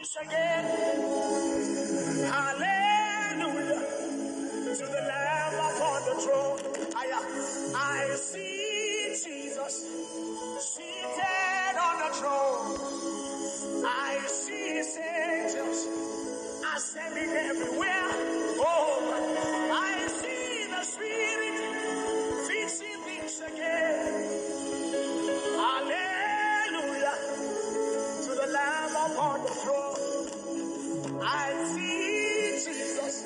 lives again. Hallelujah. To the Lamb upon the throne. I, I see Jesus seated on the throne. I see his angels ascending everywhere. Oh, I see the Spirit I see Jesus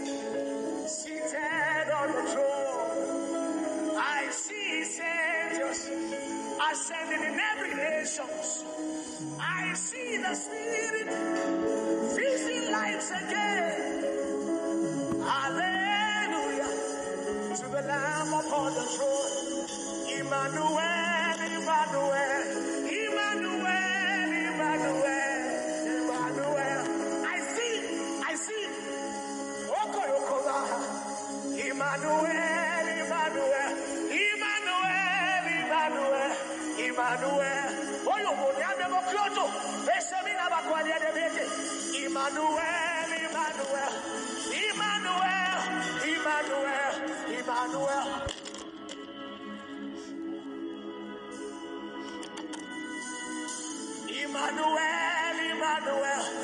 seated on the throne. I see ascending in every nation. I see the Spirit feasting lives again. Hallelujah to the Lamb upon the throne. Emmanuel, Emmanuel, Emmanuel, Emmanuel,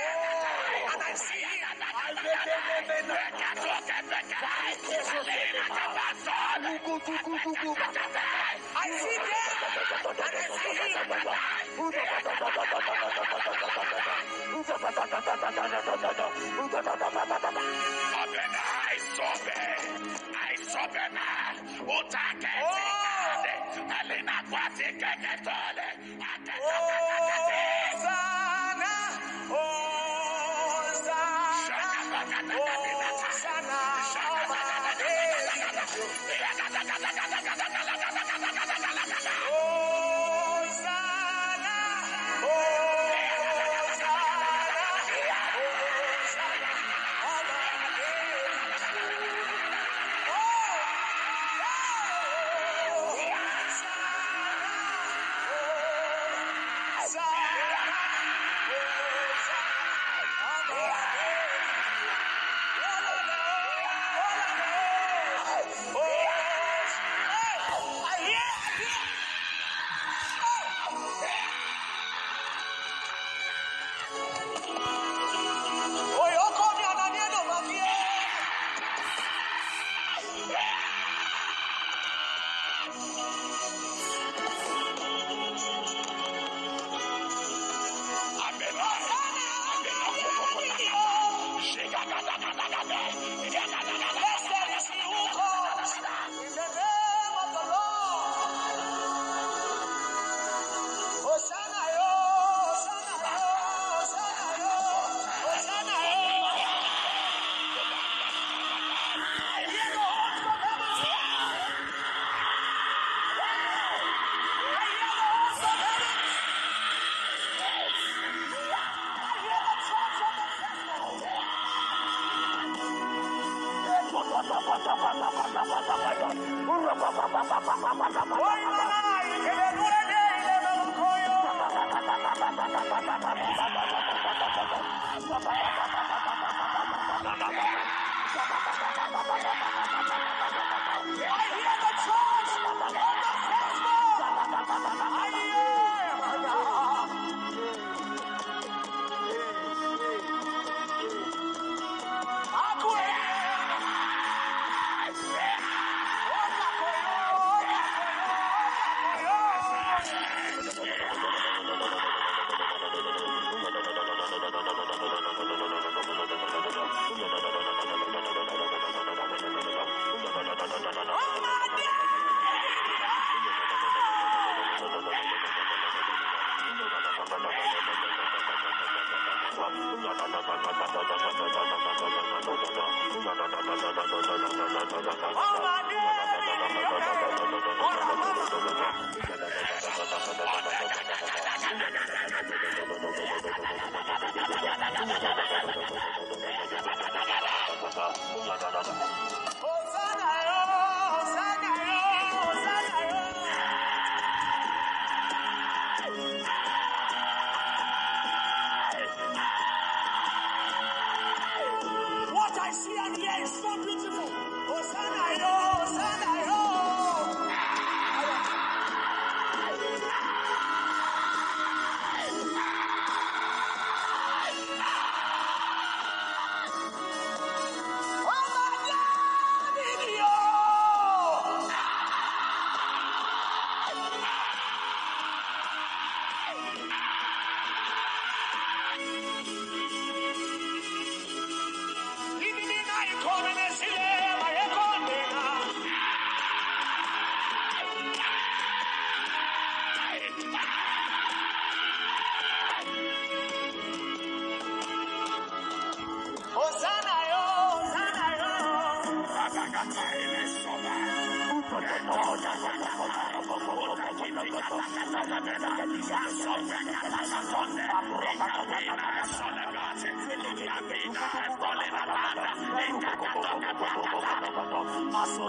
See Hosanna. Hosanna. Hosanna.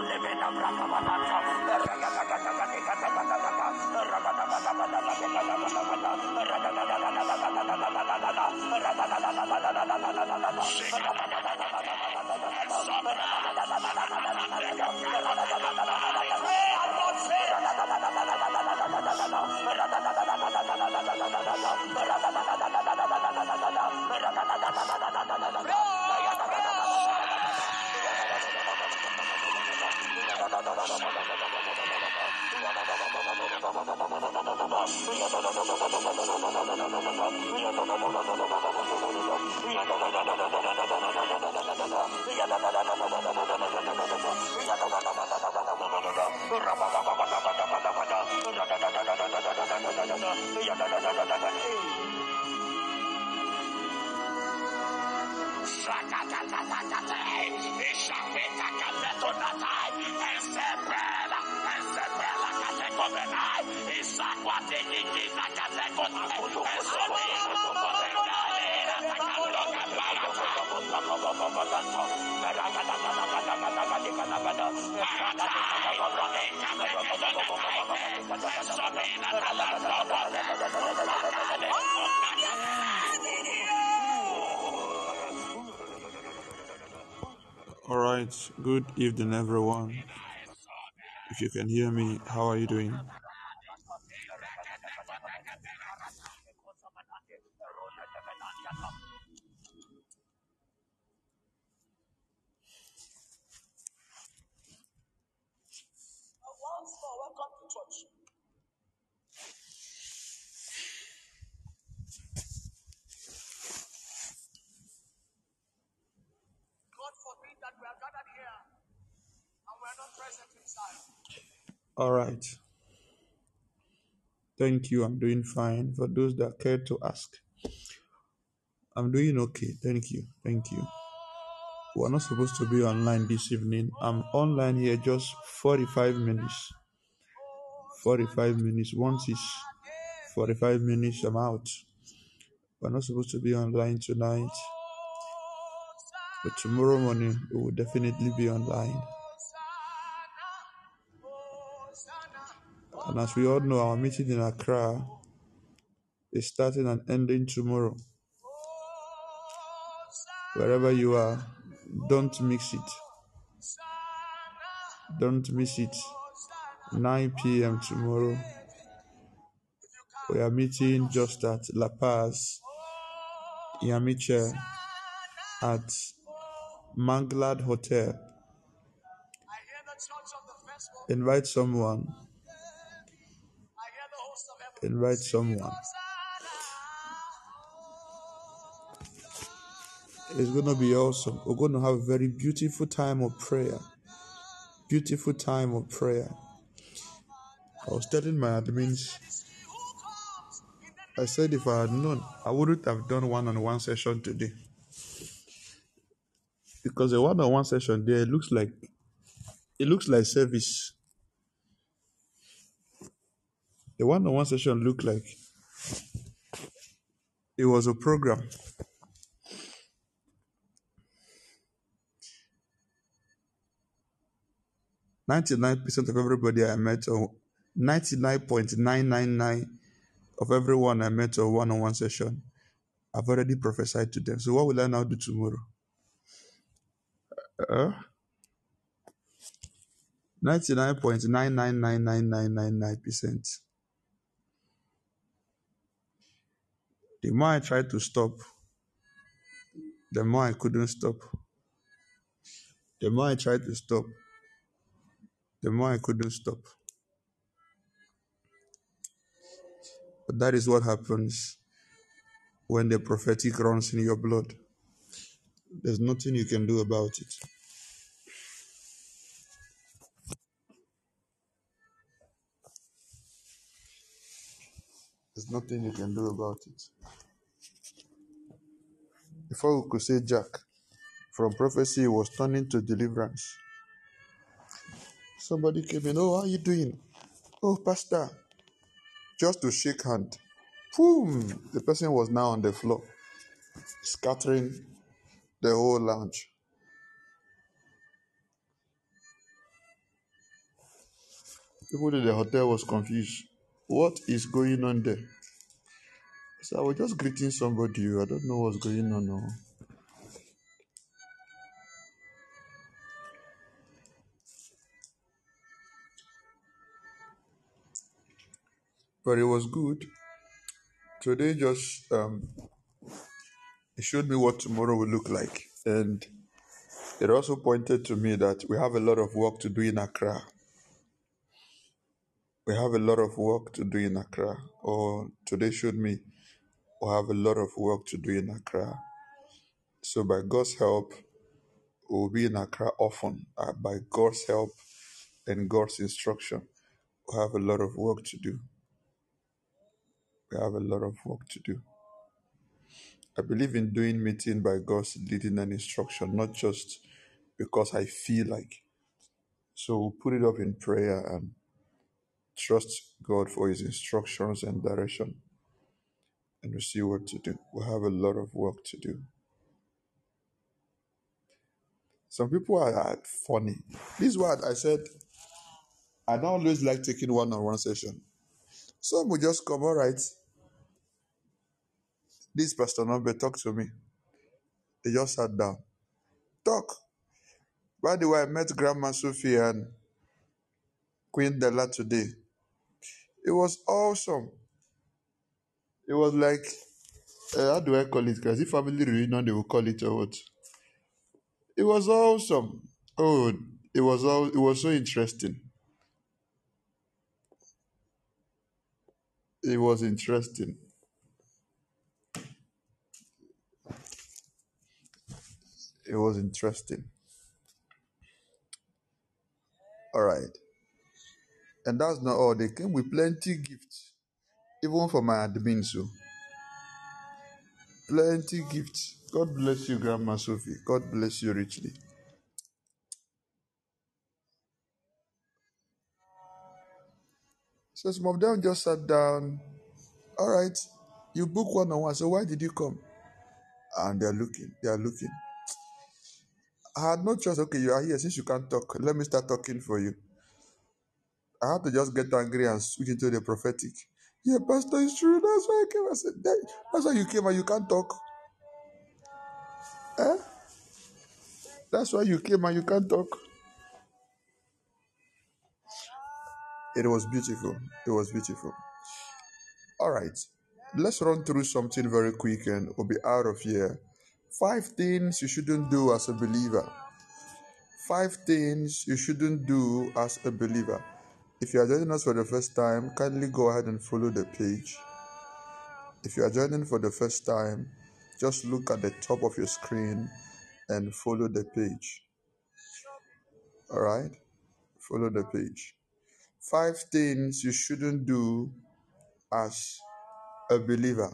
Pray All right. Good evening, everyone. If you can hear me, how are you doing? Once more, welcome to church. God forbid that we are gathered here and we are not present inside. All right. Thank you. I'm doing fine. For those that care to ask, I'm doing okay. Thank you. Thank you. We're not supposed to be online this evening. I'm online here just 45 minutes. 45 minutes. Once it's 45 minutes, I'm out. We're not supposed to be online tonight, but tomorrow morning we will definitely be online. And as we all know, our meeting in Accra is starting and ending tomorrow. Wherever you are, don't mix it. Don't miss it. 9 p.m. tomorrow. We are meeting just at La Paz, Yamiche, at Manglad Hotel. Invite hear Invite someone. It's going to be awesome. We're going to have a very beautiful time of prayer. Beautiful time of prayer. I was telling my admins I said if I had known, I wouldn't have done one-on-one session today because a one-on-one session there looks like it looks like service. The one-on-one session looked like it was a program. 99% of everybody I met, or 99.999 of everyone I met on one on one session, I've already prophesied to them. So, what will I now do tomorrow? Uh, 99.9999999%. The more I tried to stop, the more I couldn't stop. The more I tried to stop, the more I couldn't stop. But that is what happens when the prophetic runs in your blood. There's nothing you can do about it. There's nothing you can do about it. Before we could say Jack, from prophecy was turning to deliverance. Somebody came in, oh, how are you doing? Oh, Pastor, just to shake hand. Boom! The person was now on the floor, scattering the whole lounge. People in the hotel was confused. What is going on there? So I was just greeting somebody. I don't know what's going on. now. But it was good. Today just um it showed me what tomorrow will look like. And it also pointed to me that we have a lot of work to do in Accra. We have a lot of work to do in Accra. Or today showed me we have a lot of work to do in Accra. So by God's help, we'll be in Accra often. Uh, by God's help and God's instruction, we have a lot of work to do. We have a lot of work to do. I believe in doing meeting by God's leading and instruction, not just because I feel like. So we'll put it up in prayer and trust God for His instructions and direction, and we'll see what to do. We have a lot of work to do. Some people are, are funny. This is what I said. I don't always like taking one-on-one session. Some will just come, all right. This Pastor Number talk to me. They just sat down. Talk. By the way, I met Grandma Sophie and Queen Della today. It was awesome. It was like, uh, how do I call it? Because if family reunion, they will call it or what? It was awesome. Oh, it was all. It was so interesting. It was interesting. It was interesting. All right. And that's not all. They came with plenty gifts, even for my admin. So plenty gifts. God bless you, Grandma Sophie. God bless you richly. So some of them just sat down. All right, you book one on one. So why did you come? And they're looking. They are looking. I had no choice. Okay, you are here. Since you can't talk, let me start talking for you. I had to just get angry and switch into the prophetic. Yeah, Pastor, it's true. That's why I came. I said, "That- That's why you came and you can't talk. Eh? That's why you came and you can't talk. It was beautiful. It was beautiful. All right. Let's run through something very quick and we'll be out of here. Five things you shouldn't do as a believer. Five things you shouldn't do as a believer. If you are joining us for the first time, kindly go ahead and follow the page. If you are joining for the first time, just look at the top of your screen and follow the page. All right? Follow the page. Five things you shouldn't do as a believer,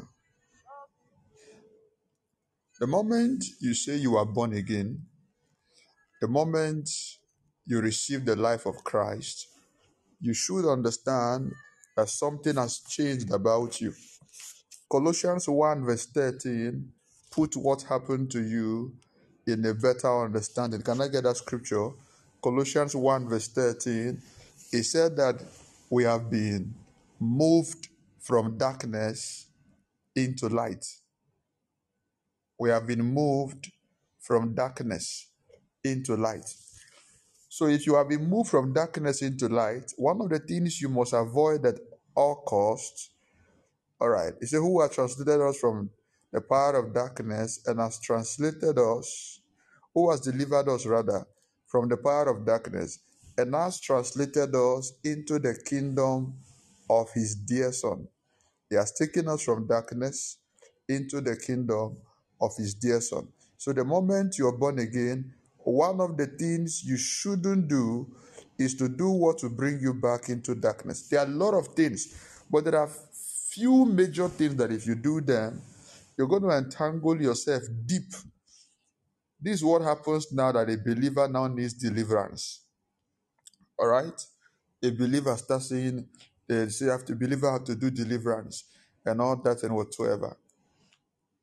the moment you say you are born again, the moment you receive the life of Christ, you should understand that something has changed about you. Colossians 1, verse 13, put what happened to you in a better understanding. Can I get that scripture? Colossians 1, verse 13. It said that we have been moved from darkness into light. We have been moved from darkness into light. So, if you have been moved from darkness into light, one of the things you must avoid at all costs, all right, he said, Who has translated us from the power of darkness and has translated us, who has delivered us rather from the power of darkness and has translated us into the kingdom of his dear Son. He has taken us from darkness into the kingdom of his dear Son. So, the moment you're born again, one of the things you shouldn't do is to do what will bring you back into darkness. There are a lot of things, but there are few major things that if you do them, you're going to entangle yourself deep. This is what happens now that a believer now needs deliverance. All right? A believer starts saying, they say, have to believer have to do deliverance and all that and whatsoever.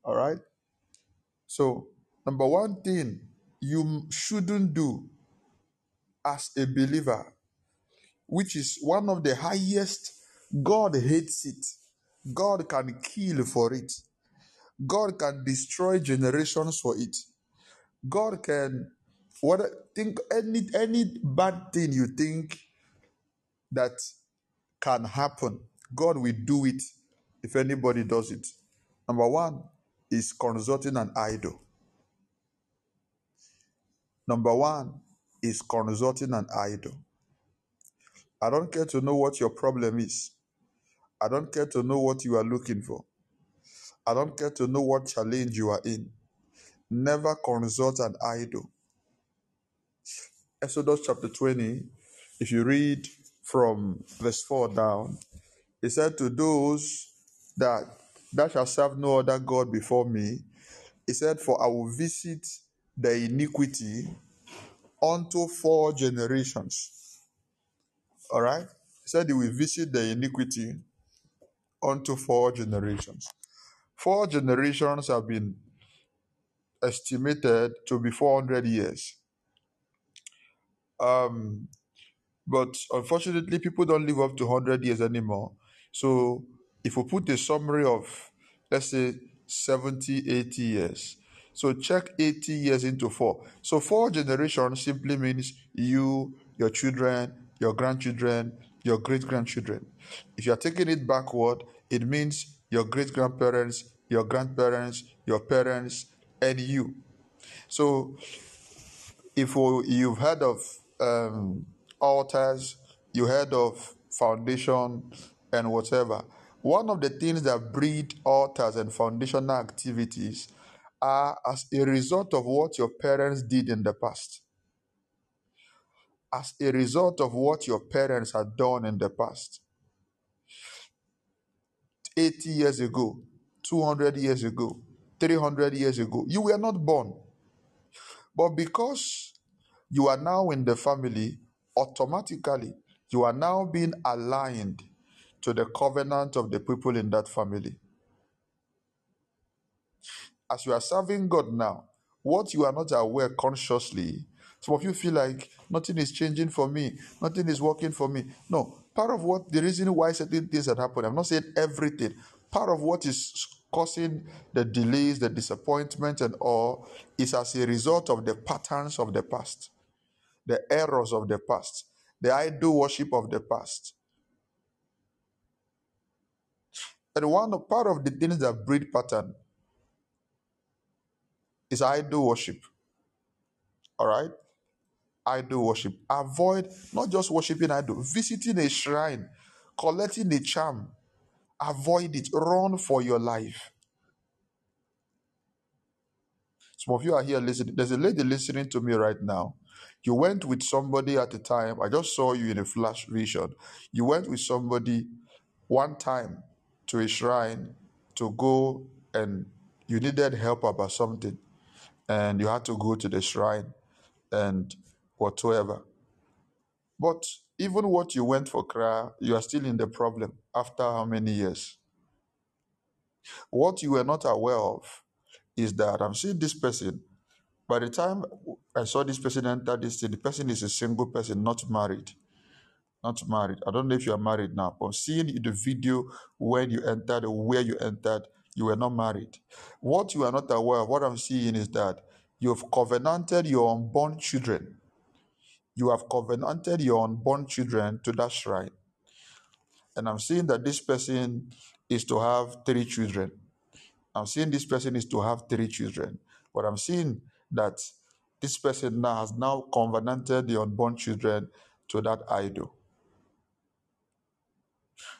All right? So, number one thing you shouldn't do as a believer, which is one of the highest, God hates it. God can kill for it. God can destroy generations for it. God can what think any any bad thing you think that can happen, God will do it if anybody does it. Number one is consulting an idol. Number one is consulting an idol. I don't care to know what your problem is. I don't care to know what you are looking for. I don't care to know what challenge you are in. Never consult an idol. Exodus chapter 20, if you read from verse 4 down, he said to those that that shall serve no other God before me, he said, For I will visit the iniquity unto four generations. All right? He said he will visit the iniquity unto four generations. Four generations have been estimated to be 400 years. Um, but unfortunately, people don't live up to 100 years anymore. So if we put a summary of, let's say, 70, 80 years, so check 80 years into four. So four generations simply means you, your children, your grandchildren, your great grandchildren. If you are taking it backward, it means your great grandparents, your grandparents, your parents, and you. So if you've heard of um, altars, you heard of foundation and whatever. One of the things that breed altars and foundational activities are as a result of what your parents did in the past. As a result of what your parents had done in the past. 80 years ago, 200 years ago, 300 years ago, you were not born. But because you are now in the family, automatically you are now being aligned to the covenant of the people in that family. As you are serving God now, what you are not aware consciously, some of you feel like nothing is changing for me, nothing is working for me. No, part of what the reason why certain things had happened, I'm not saying everything, part of what is causing the delays, the disappointment, and all is as a result of the patterns of the past, the errors of the past, the idol worship of the past. And one part of the things that breed pattern is idol worship. All right? Idol worship. Avoid not just worshiping idol, visiting a shrine, collecting a charm. Avoid it. Run for your life. Some of you are here listening. There's a lady listening to me right now. You went with somebody at a time. I just saw you in a flash vision. You went with somebody one time to a shrine to go and you needed help about something and you had to go to the shrine and whatsoever. But even what you went for cry, you are still in the problem after how many years? What you were not aware of is that I'm seeing this person. By the time I saw this person enter this thing, the person is a single person, not married. Not married. I don't know if you are married now, but seeing the video when you entered or where you entered, you were not married. What you are not aware of, what I'm seeing is that you have covenanted your unborn children. You have covenanted your unborn children to that shrine. And I'm seeing that this person is to have three children. I'm seeing this person is to have three children. But I'm seeing that this person now has now covenanted the unborn children to that idol.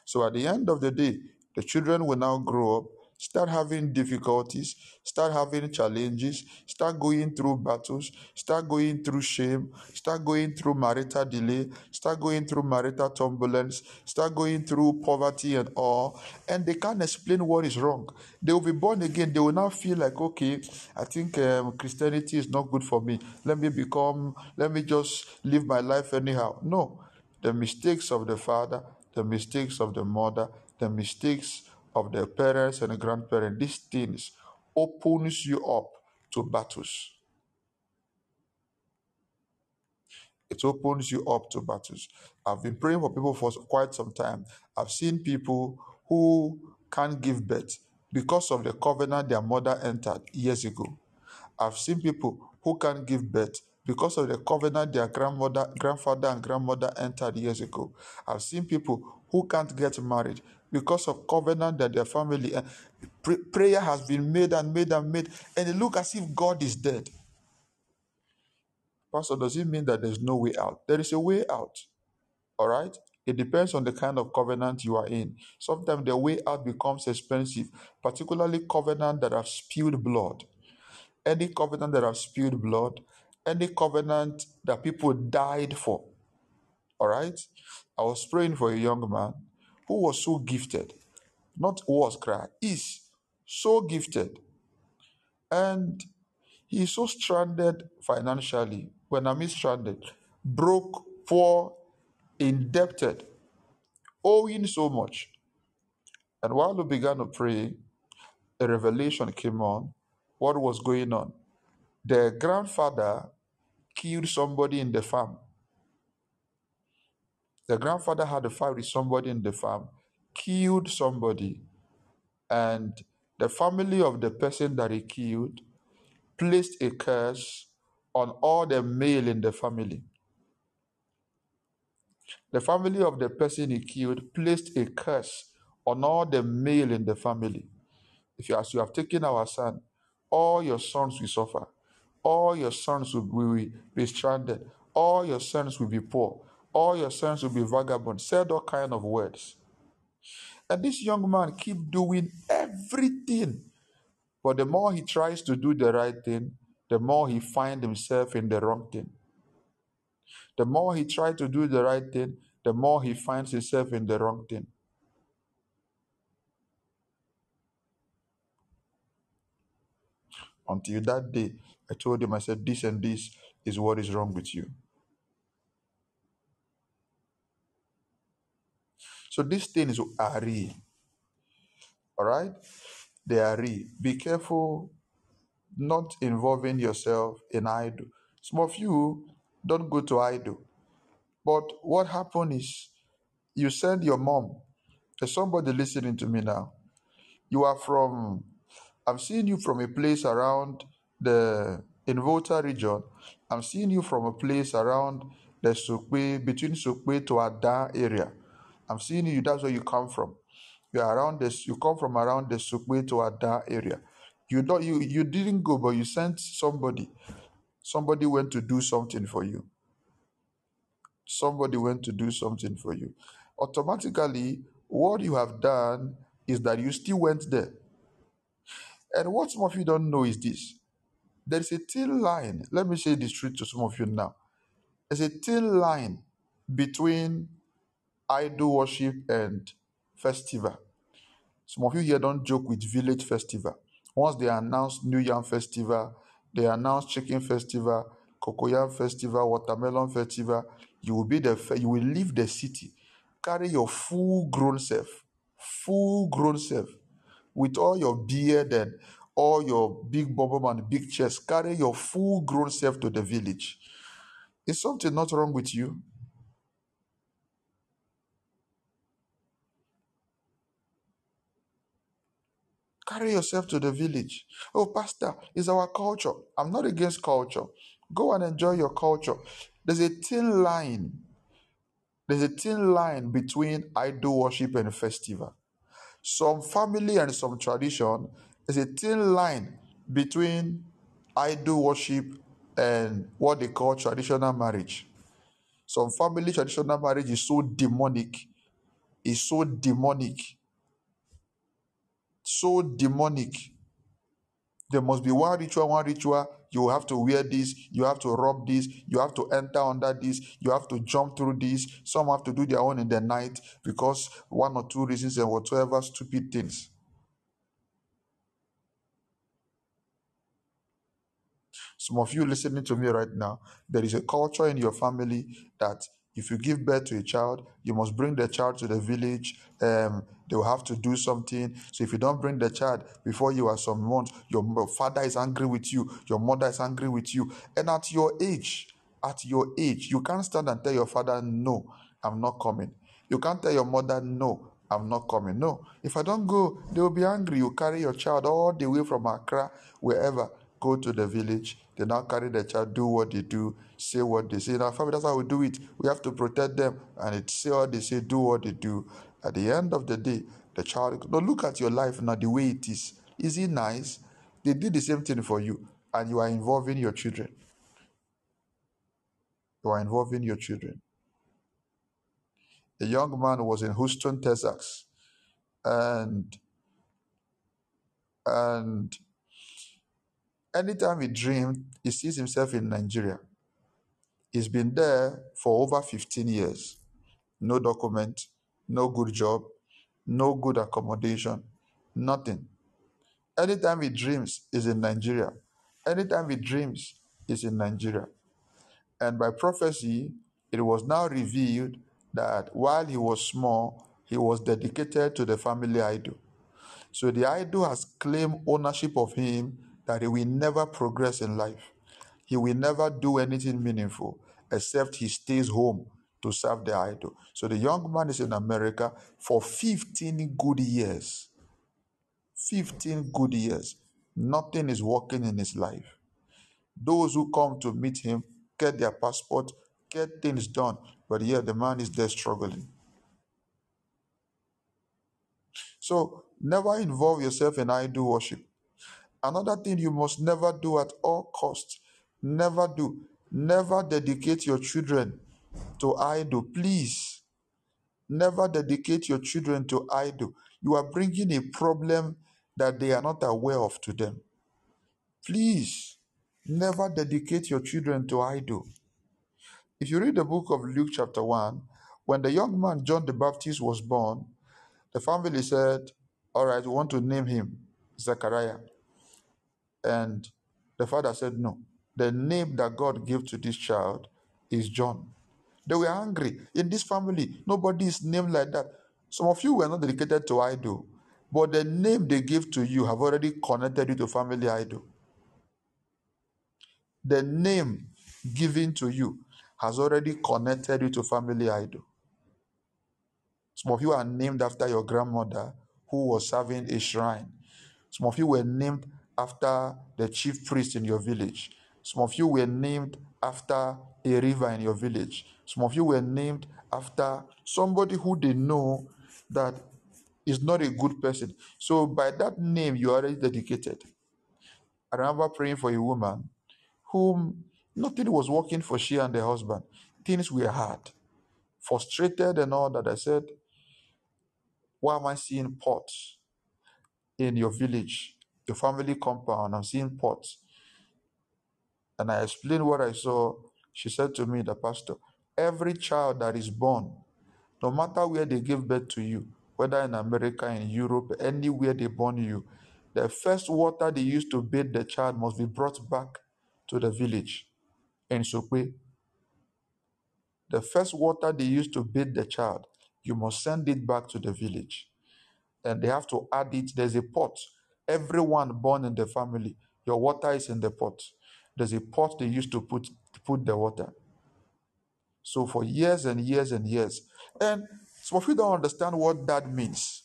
So at the end of the day, the children will now grow up start having difficulties, start having challenges, start going through battles, start going through shame, start going through marital delay, start going through marital turbulence, start going through poverty and all, and they can't explain what is wrong. They will be born again. They will now feel like, okay, I think um, Christianity is not good for me. Let me become, let me just live my life anyhow. No, the mistakes of the father, the mistakes of the mother, the mistakes of their parents and grandparents, these things opens you up to battles. It opens you up to battles. I've been praying for people for quite some time. I've seen people who can't give birth because of the covenant their mother entered years ago. I've seen people who can't give birth because of the covenant their grandmother, grandfather, and grandmother entered years ago. I've seen people who can't get married because of covenant that their family uh, pr- prayer has been made and made and made and they look as if god is dead. Pastor does it mean that there's no way out? There is a way out all right? It depends on the kind of covenant you are in. Sometimes the way out becomes expensive particularly covenant that have spilled blood. Any covenant that have spilled blood any covenant that people died for all right? I was praying for a young man who was so gifted, not was cry, is so gifted. And he's so stranded financially. When I mean stranded, broke, poor, indebted, owing so much. And while we began to pray, a revelation came on what was going on. The grandfather killed somebody in the farm the grandfather had a fight with somebody in the farm, killed somebody, and the family of the person that he killed placed a curse on all the male in the family. The family of the person he killed placed a curse on all the male in the family. If you, as you have taken our son, all your sons will suffer. All your sons will be, be stranded. All your sons will be poor all your sons will be vagabonds. Said all kind of words. And this young man keep doing everything. But the more he tries to do the right thing, the more he find himself in the wrong thing. The more he tries to do the right thing, the more he finds himself in the wrong thing. Until that day, I told him, I said, this and this is what is wrong with you. So these things are real. All right? They are real. Be careful not involving yourself in idol. Some of you don't go to idol. But what happened is you send your mom. There's somebody listening to me now. You are from, I'm seeing you from a place around the in Volta region. I'm seeing you from a place around the Sukwe, between Sukwe to Ada area. I'm seeing you. That's where you come from. You are around this. You come from around the Sukwe to Ada area. You don't. You you didn't go, but you sent somebody. Somebody went to do something for you. Somebody went to do something for you. Automatically, what you have done is that you still went there. And what some of you don't know is this: there is a thin line. Let me say this truth to some of you now. There's a thin line between idol worship and festival. Some of you here don't joke with village festival. Once they announce New Yam Festival, they announce Chicken Festival, Cocoyam Festival, Watermelon Festival, you will be the you will leave the city, carry your full grown self, full grown self, with all your beard and all your big bubble and big chest, carry your full grown self to the village. Is something not wrong with you? Carry yourself to the village. Oh, Pastor, it's our culture. I'm not against culture. Go and enjoy your culture. There's a thin line. There's a thin line between idol worship and festival. Some family and some tradition, there's a thin line between idol worship and what they call traditional marriage. Some family traditional marriage is so demonic, is so demonic, so demonic There must be one ritual, one ritual. You have to wear this, you have to rub this, you have to enter under this, you have to jump through this. Some have to do their own in the night because one or two reasons and whatsoever stupid things. Some of you listening to me right now, there is a culture in your family that if you give birth to a child, you must bring the child to the village. Um, they will have to do something. So if you don't bring the child before you are some months, your father is angry with you, your mother is angry with you. And at your age, at your age, you can't stand and tell your father, No, I'm not coming. You can't tell your mother, No, I'm not coming. No, if I don't go, they will be angry. You carry your child all the way from Accra, wherever, go to the village. They now carry the child, do what they do, say what they say. In our family, that's how we do it. We have to protect them, and it say what they say, do what they do. At the end of the day, the child. Now look at your life now, the way it is. Is it nice? They did the same thing for you, and you are involving your children. You are involving your children. A young man was in Houston, Texas, and and anytime he dreamed, he sees himself in Nigeria. He's been there for over 15 years. No document, no good job, no good accommodation, nothing. Anytime he dreams, is in Nigeria. Anytime he dreams, is in Nigeria. And by prophecy, it was now revealed that while he was small, he was dedicated to the family idol. So the idol has claimed ownership of him that he will never progress in life. He will never do anything meaningful except he stays home to serve the idol. So the young man is in America for 15 good years. 15 good years. Nothing is working in his life. Those who come to meet him get their passport, get things done, but here the man is there struggling. So never involve yourself in idol worship. Another thing you must never do at all costs, never do, never dedicate your children to idol. Please, never dedicate your children to idol. You are bringing a problem that they are not aware of to them. Please, never dedicate your children to idol. If you read the book of Luke, chapter 1, when the young man John the Baptist was born, the family said, All right, we want to name him Zechariah. And the father said, No. The name that God gave to this child is John. They were angry. In this family, nobody is named like that. Some of you were not dedicated to idol, but the name they gave to you have already connected you to family idol. The name given to you has already connected you to family idol. Some of you are named after your grandmother who was serving a shrine. Some of you were named after the chief priest in your village. Some of you were named after a river in your village. Some of you were named after somebody who they know that is not a good person. So by that name, you are already dedicated. I remember praying for a woman whom nothing was working for she and her husband. Things were hard, frustrated and all that. I said, Why am I seeing pots in your village, your family compound? I'm seeing pots. And I explained what I saw. She said to me, the pastor, every child that is born, no matter where they give birth to you, whether in America, in Europe, anywhere they born you, the first water they used to bathe the child must be brought back to the village. In Sokwe, the first water they used to bathe the child, you must send it back to the village. And they have to add it. There's a pot. Everyone born in the family, your water is in the pot. There's a pot they used to put put the water. So for years and years and years. And some of you don't understand what that means.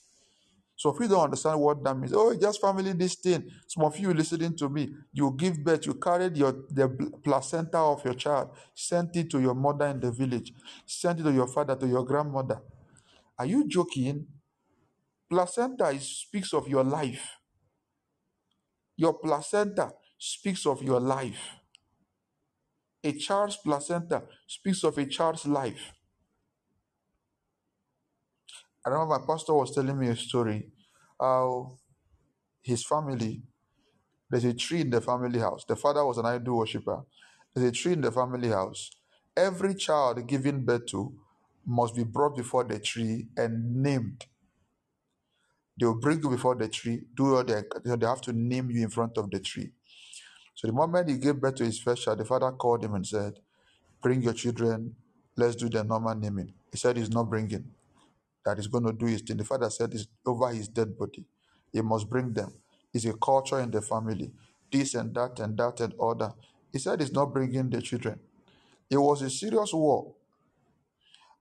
So if you don't understand what that means, oh, just family this thing. Some of you listening to me, you give birth, you carried your the placenta of your child, sent it to your mother in the village, sent it to your father, to your grandmother. Are you joking? Placenta is, speaks of your life. Your placenta speaks of your life. A child's placenta speaks of a child's life. I remember my pastor was telling me a story how his family, there's a tree in the family house. The father was an idol worshiper. There's a tree in the family house. Every child given birth to must be brought before the tree and named. They will bring you before the tree, do all the, they have to name you in front of the tree. So the moment he gave birth to his first child, the father called him and said, Bring your children, let's do the normal naming. He said he's not bringing that he's going to do his thing. The father said it's over his dead body. He must bring them. It's a culture in the family. This and that and that and other. He said he's not bringing the children. It was a serious war.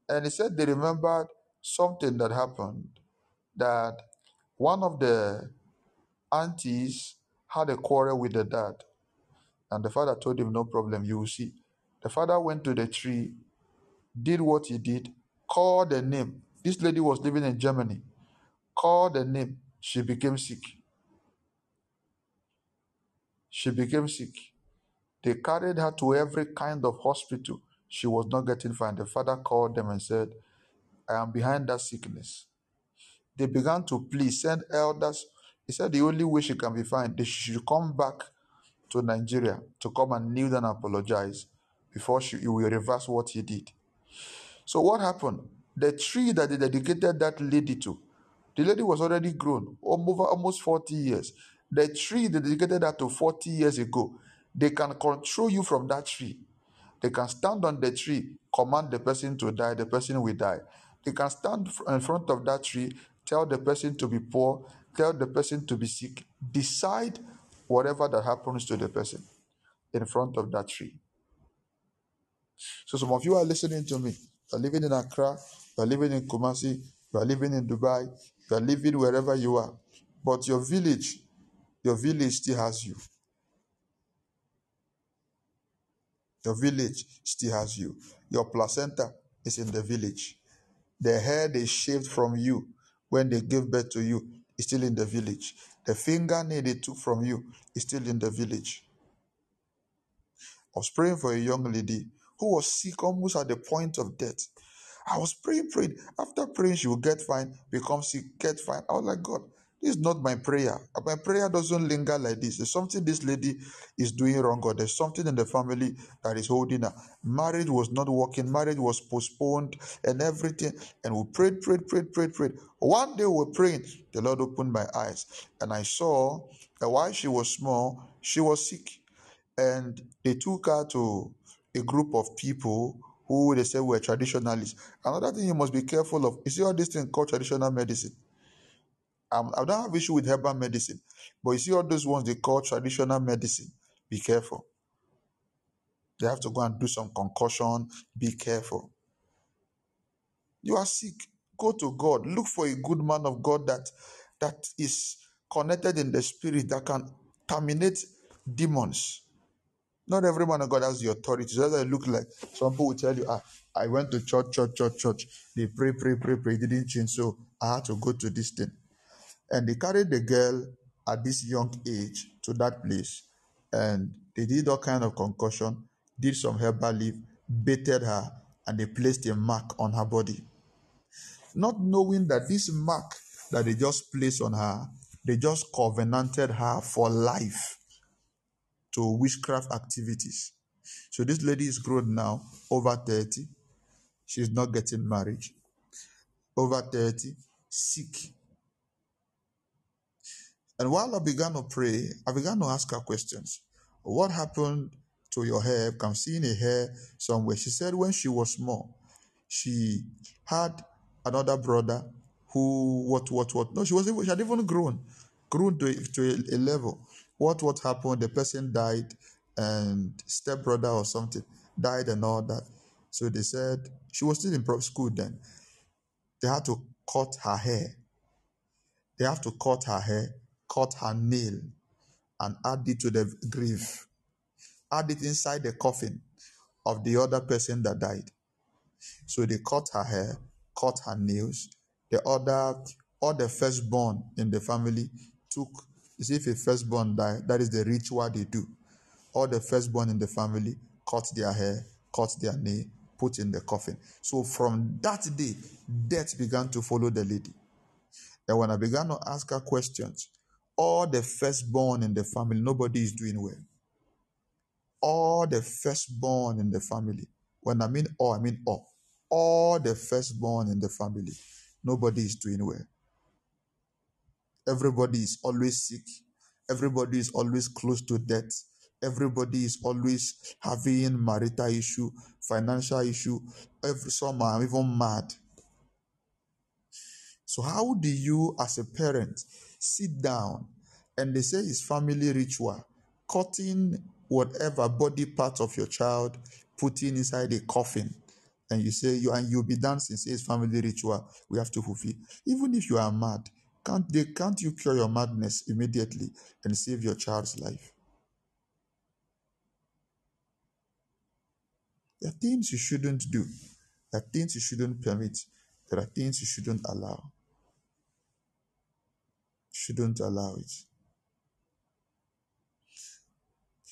And he said they remembered something that happened that one of the aunties had a quarrel with the dad. And the father told him, No problem, you will see. The father went to the tree, did what he did, called the name, this lady was living in Germany. Called the name. She became sick. She became sick. They carried her to every kind of hospital. She was not getting fine. The father called them and said, I am behind that sickness. They began to plead, send elders. He said the only way she can be fine, they should come back to Nigeria to come and kneel and apologize before she, he will reverse what he did. So what happened? The tree that they dedicated that lady to, the lady was already grown, over almost 40 years. The tree they dedicated that to 40 years ago, they can control you from that tree. They can stand on the tree, command the person to die, the person will die. They can stand in front of that tree, tell the person to be poor, tell the person to be sick, decide whatever that happens to the person in front of that tree. So some of you are listening to me. You're living in Accra, you are living in Kumasi, you are living in Dubai, you are living wherever you are. But your village, your village still has you. Your village still has you. Your placenta is in the village. The hair they shaved from you when they gave birth to you is still in the village. The fingernail they took from you is still in the village. I was praying for a young lady who was sick almost at the point of death. I was praying, praying. After praying, she will get fine, become sick, get fine. I was like, God, this is not my prayer. Uh, my prayer doesn't linger like this. There's something this lady is doing wrong, God. There's something in the family that is holding her. Marriage was not working, marriage was postponed, and everything. And we prayed, prayed, prayed, prayed, prayed. One day we were praying, the Lord opened my eyes, and I saw that while she was small, she was sick. And they took her to a group of people who they say were traditionalists. Another thing you must be careful of is all these things called traditional medicine. Um, I don't have issue with herbal medicine, but you see all those ones they call traditional medicine. Be careful. They have to go and do some concussion. Be careful. You are sick. Go to God. Look for a good man of God that that is connected in the spirit that can terminate demons. Not every man of God has the authority. So that look like some people will tell you, ah, I went to church, church, church, church. They pray, pray, pray, pray. Didn't change. So I had to go to this thing. And they carried the girl at this young age to that place. And they did all kind of concussion, did some herbal leaf, baited her, and they placed a mark on her body. Not knowing that this mark that they just placed on her, they just covenanted her for life to witchcraft activities. So this lady is grown now, over 30. She's not getting married. Over 30. sick. And while I began to pray, I began to ask her questions. What happened to your hair? I'm seeing a hair somewhere. She said when she was small, she had another brother who what what what? No she was she had even grown grown to, a- to a, a level. What what happened? The person died and stepbrother or something died and all that. So they said she was still in prep school then. They had to cut her hair. They have to cut her hair cut her nail and add it to the grave add it inside the coffin of the other person that died So they cut her hair, cut her nails. The other, all the firstborn in the family took, see, if a firstborn died, that is the ritual they do. All the firstborn in the family cut their hair, cut their nail, put in the coffin. So from that day, death began to follow the lady. And when I began to ask her questions, all the firstborn in the family, nobody is doing well. All the firstborn in the family. When I mean all, I mean all. All the firstborn in the family, nobody is doing well. Everybody is always sick. Everybody is always close to death. Everybody is always having marital issue, financial issue. Every some are even mad. So, how do you, as a parent, sit down and they say it's family ritual, cutting whatever body part of your child, putting inside a coffin, and you say you and you'll be dancing, say it's family ritual, we have to fulfill. Even if you are mad, can't they can't you cure your madness immediately and save your child's life? There are things you shouldn't do. There are things you shouldn't permit. There are things you shouldn't allow. Shouldn't allow it.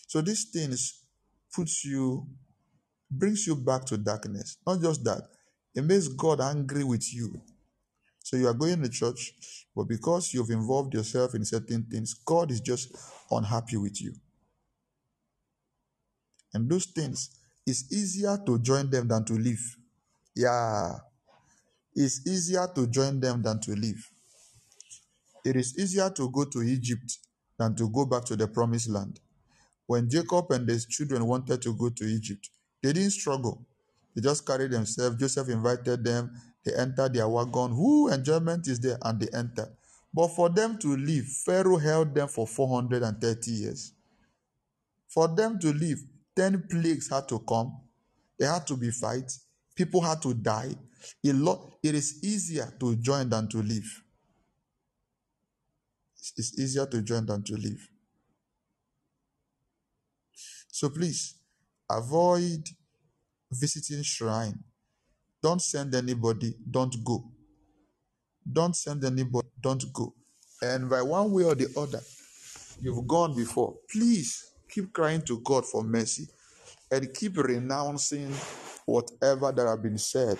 So these things puts you, brings you back to darkness. Not just that, it makes God angry with you. So you are going to church, but because you've involved yourself in certain things, God is just unhappy with you. And those things, it's easier to join them than to leave. Yeah, it's easier to join them than to leave. It is easier to go to Egypt than to go back to the promised land. When Jacob and his children wanted to go to Egypt, they didn't struggle. They just carried themselves. Joseph invited them. They entered their wagon. Whoo, enjoyment is there, and they entered. But for them to leave, Pharaoh held them for 430 years. For them to leave, 10 plagues had to come. There had to be fights. People had to die. It is easier to join than to leave. It's easier to join than to leave. So please avoid visiting shrine. Don't send anybody, don't go. Don't send anybody, don't go. And by one way or the other, you've gone before. Please keep crying to God for mercy and keep renouncing whatever that have been said.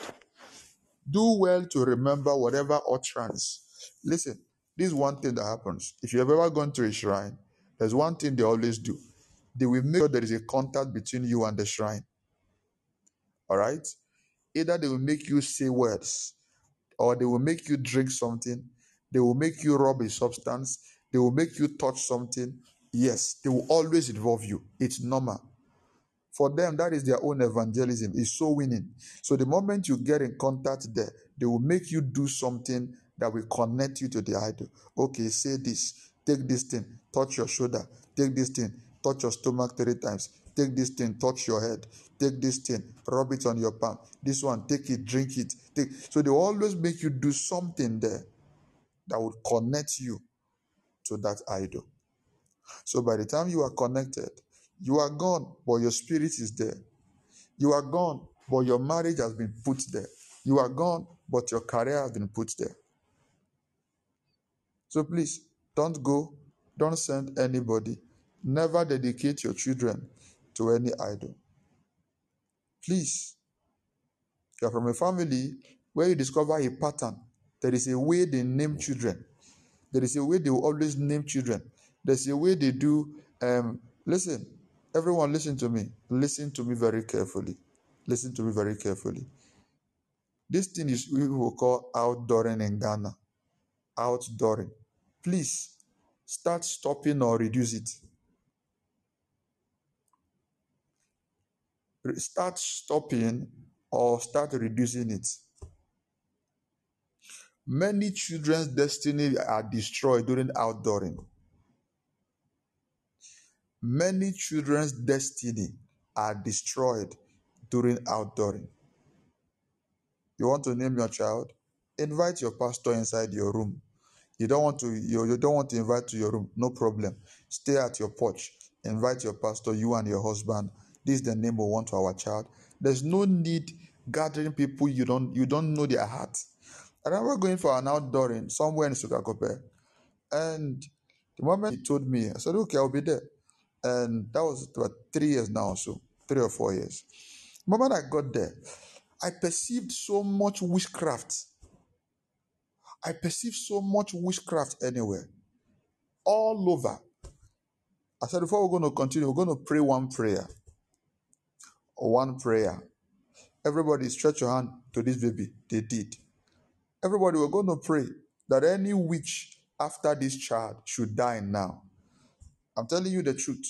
Do well to remember whatever utterance. Listen, this is one thing that happens. If you've ever gone to a shrine, there's one thing they always do. They will make sure there is a contact between you and the shrine. All right? Either they will make you say words, or they will make you drink something, they will make you rub a substance, they will make you touch something. Yes, they will always involve you. It's normal. For them, that is their own evangelism. It's so winning. So the moment you get in contact there, they will make you do something that will connect you to the idol. Okay, say this, take this thing, touch your shoulder, take this thing, touch your stomach three times, take this thing, touch your head, take this thing, rub it on your palm. This one, take it, drink it. Take. So they always make you do something there that would connect you to that idol. So by the time you are connected, you are gone, but your spirit is there. You are gone, but your marriage has been put there. You are gone, but your career has been put there. So please don't go, don't send anybody, never dedicate your children to any idol. Please, you are from a family where you discover a pattern. There is a way they name children. There is a way they will always name children. There's a way they do. Um, listen, everyone, listen to me. Listen to me very carefully. Listen to me very carefully. This thing is we will call outdooring in Ghana. outdooring. Please start stopping or reduce it. Start stopping or start reducing it. Many children's destiny are destroyed during outdooring. Many children's destiny are destroyed during outdooring. You want to name your child? Invite your pastor inside your room. You don't want to you, you don't want to invite to your room, no problem. Stay at your porch. Invite your pastor, you and your husband. This is the name we want to our child. There's no need gathering people you don't you don't know their heart. And I remember going for an outdooring somewhere in Sogakope, and the moment he told me, I said, "Okay, I'll be there." And that was about three years now, so three or four years. The moment I got there, I perceived so much witchcraft. I perceived so much witchcraft anywhere, all over. I said, before we're going to continue, we're going to pray one prayer. One prayer. Everybody stretch your hand to this baby. They did. Everybody, we're going to pray that any witch after this child should die now. I'm telling you the truth.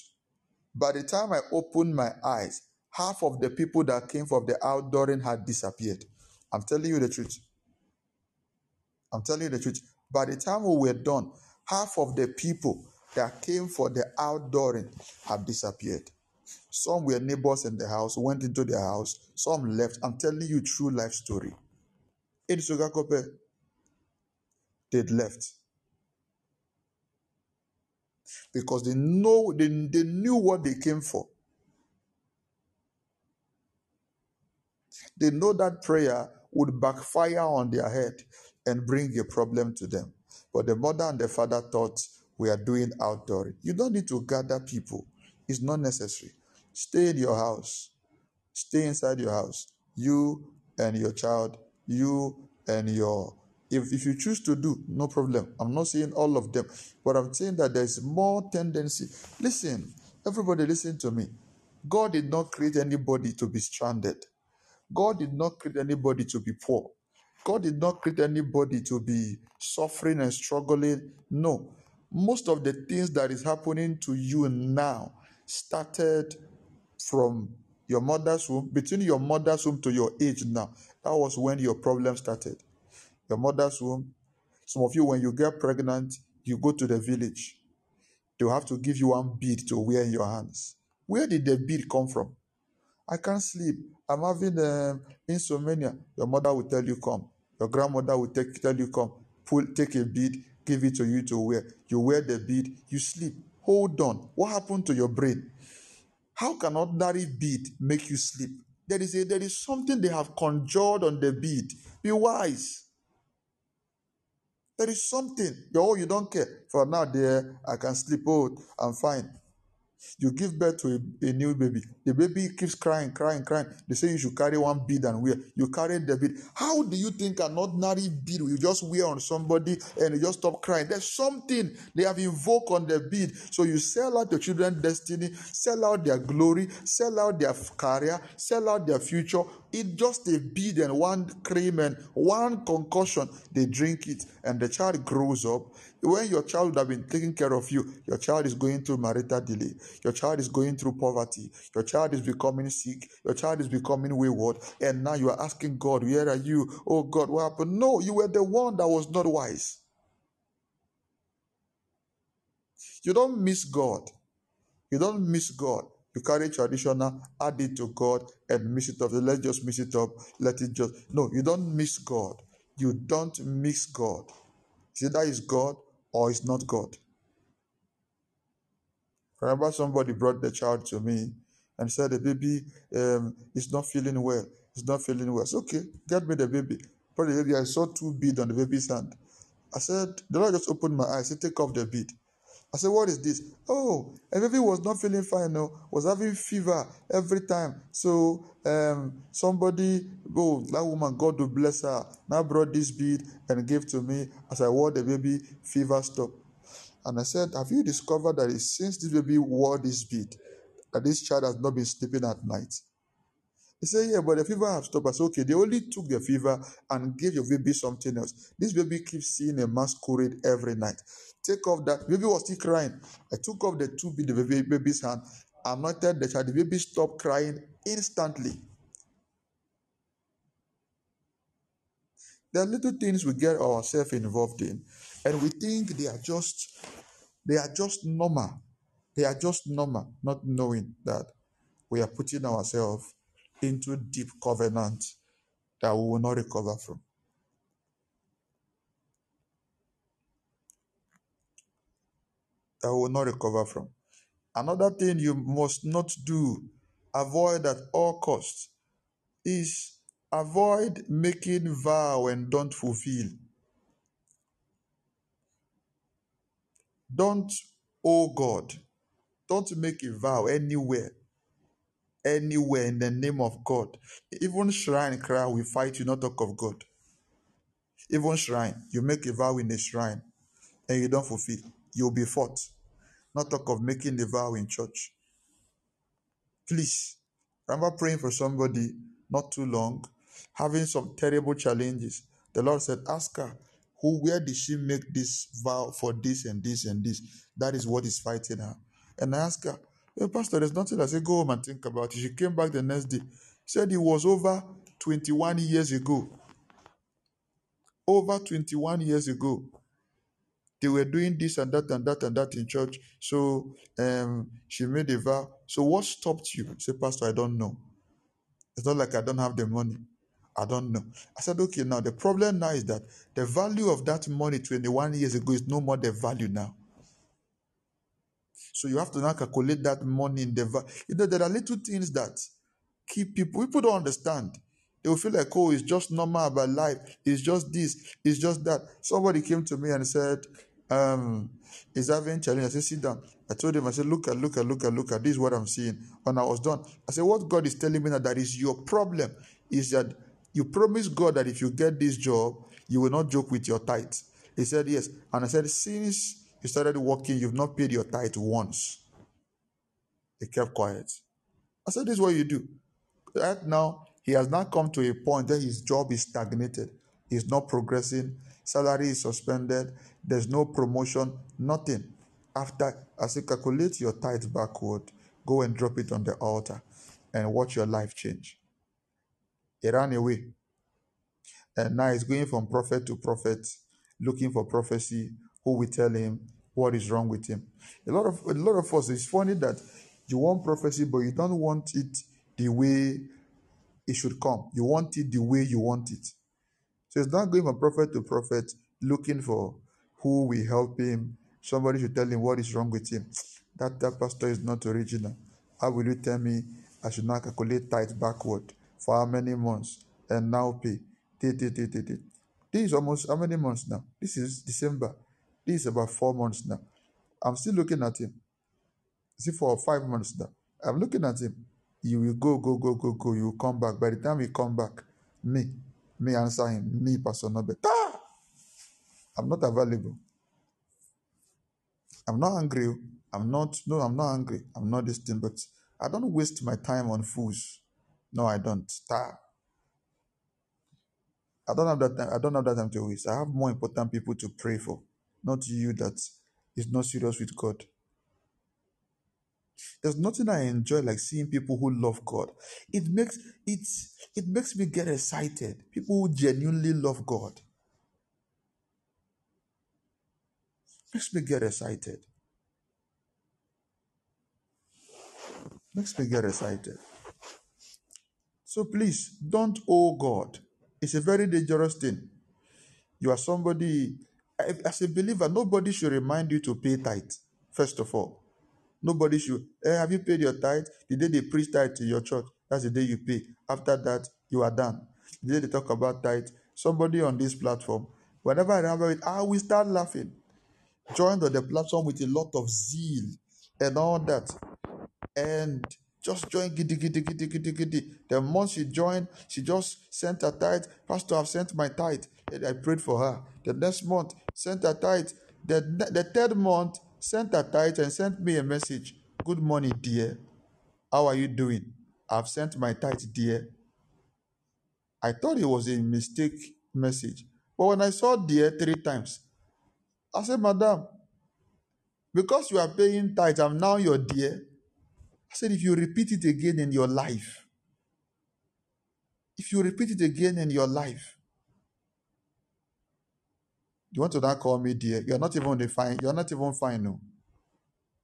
By the time I opened my eyes, half of the people that came from the outdooring had disappeared. I'm telling you the truth. I'm telling you the truth. By the time we were done, half of the people that came for the outdooring have disappeared. Some were neighbors in the house, went into their house. Some left. I'm telling you true life story. In Sogakope, they left because they know they, they knew what they came for. They know that prayer would backfire on their head and bring a problem to them. But the mother and the father thought we are doing outdooring. You don't need to gather people. It's not necessary. Stay in your house. Stay inside your house. You and your child, you and your if, if you choose to do, no problem. I'm not saying all of them, but I'm saying that there's more tendency. Listen, everybody listen to me. God did not create anybody to be stranded. God did not create anybody to be poor. God did not create anybody to be suffering and struggling. No. Most of the things that is happening to you now started from your mother's womb, between your mother's womb to your age now. That was when your problem started. Your mother's womb. Some of you, when you get pregnant, you go to the village. They'll have to give you one bead to wear in your hands. Where did the bead come from? I can't sleep. I'm having um, insomnia. Your mother will tell you, come. Your grandmother will take, tell you, come. Pull, take a bead, give it to you to wear. You wear the bead, you sleep. Hold on. What happened to your brain? How can ordinary bead make you sleep? There is, a, there is something they have conjured on the bead. Be wise. There is something. Oh, you don't care. For now, there, I can sleep. Oh, I'm fine. You give birth to a, a new baby. The baby keeps crying, crying, crying. They say you should carry one bead and wear. You carry the bead. How do you think an ordinary bead you just wear on somebody and you just stop crying? There's something they have invoked on the bead. So you sell out your children's destiny, sell out their glory, sell out their career, sell out their future. It's just a bead and one cream and one concussion. They drink it and the child grows up. When your child would have been taking care of you, your child is going through marital delay. Your child is going through poverty. Your child is becoming sick. Your child is becoming wayward. And now you are asking God, Where are you? Oh God, what happened? No, you were the one that was not wise. You don't miss God. You don't miss God. You carry traditional, add it to God, and mix it up. Let's just mix it up. Let it just. No, you don't miss God. You don't mix God. It's either is God or it's not God. Remember, somebody brought the child to me and said the baby um, is not feeling well. It's not feeling well. I said, okay, get me the baby. Brought the baby. I saw two beads on the baby's hand. I said, the Lord just opened my eyes. He take off the bead. I said, what is this? Oh, baby was not feeling fine, no, was having fever every time. So um, somebody, oh, that woman, God will bless her, now brought this bead and gave to me. As I wore the baby, fever stopped. And I said, Have you discovered that since this baby wore this bead, that this child has not been sleeping at night? He said, Yeah, but the fever have stopped. I said, Okay, they only took the fever and gave your baby something else. This baby keeps seeing a masquerade every night. Take off that. Baby was still crying. I took off the tube in the baby, baby's hand, anointed the child. The baby stopped crying instantly. There are little things we get ourselves involved in, and we think they are just they are just normal. They are just normal, not knowing that we are putting ourselves into deep covenant that we will not recover from. That we will not recover from. Another thing you must not do, avoid at all costs, is avoid making vow and don't fulfill. Don't owe God. Don't make a vow anywhere, anywhere in the name of God. Even shrine cry, we fight you, not talk of God. Even shrine, you make a vow in a shrine and you don't fulfill, you'll be fought. Not talk of making the vow in church. Please, remember praying for somebody not too long, having some terrible challenges. The Lord said, Ask her, who where did she make this vow for this and this and this? That is what is fighting her. And I asked her, Well, Pastor, there's nothing I said, go home and think about it. She came back the next day. Said it was over 21 years ago. Over 21 years ago. They were doing this and that and that and that in church. So um, she made a vow. So what stopped you? Say, Pastor, I don't know. It's not like I don't have the money. I don't know. I said, okay, now the problem now is that the value of that money 21 years ago is no more the value now. So you have to now calculate that money in the. You know, there are little things that keep people, people don't understand. They will feel like, oh, it's just normal about life. It's just this, it's just that. Somebody came to me and said, um, is having challenge. I said, sit down. I told him, I said, look at, look at, look at, look at. This is what I'm seeing. And I was done, I said, what God is telling me now that is your problem is that you promise God that if you get this job, you will not joke with your tithe. He said, yes. And I said, since you started working, you've not paid your tithe once. He kept quiet. I said, this is what you do. Right now, he has now come to a point that his job is stagnated. He's not progressing. Salary is suspended. There's no promotion, nothing. After, as you calculate your tithe backward, go and drop it on the altar and watch your life change. He ran away. And now he's going from prophet to prophet, looking for prophecy. Who will tell him what is wrong with him? A lot of a lot of us. It's funny that you want prophecy, but you don't want it the way it should come. You want it the way you want it. So it's not going from prophet to prophet, looking for who will help him. Somebody should tell him what is wrong with him. That that pastor is not original. How will you tell me I should not calculate tithe backward for how many months and now pay? This is almost how many months now? This is December. This is about four months now. I'm still looking at him. See, for five months now. I'm looking at him. You will go, go, go, go, go. You will come back. By the time you come back, me, me answer him. Me, Pastor Nobe. Ah! I'm not available. I'm not angry. I'm not, no, I'm not angry. I'm not this thing, but I don't waste my time on fools. No, I don't. Ta. I don't have that time. I don't have that time to waste. I have more important people to pray for, not you that is not serious with God. There's nothing I enjoy like seeing people who love God. It makes it it makes me get excited. People who genuinely love God makes me get excited. Makes me get excited. So please don't owe God. It's a very dangerous thing. You are somebody as a believer. Nobody should remind you to pay tithe. First of all, nobody should. Eh, have you paid your tithe? The day they preach tithe to your church, that's the day you pay. After that, you are done. The day they talk about tithe, somebody on this platform, whenever I remember it, I will start laughing. Joined on the platform with a lot of zeal and all that. And just join giddy giddy giddy giddy giddy. The month she joined, she just sent her tithe. Pastor, I've sent my tithe. And I prayed for her. The next month, sent a tithe. The, the third month, sent a tithe and sent me a message. Good morning, dear. How are you doing? I've sent my tithe dear. I thought it was a mistake message. But when I saw dear three times, I said, Madam, because you are paying tithe, I'm now your dear. I said, if you repeat it again in your life, if you repeat it again in your life, you want to now call me dear? You're not even fine. You're not even fine, no.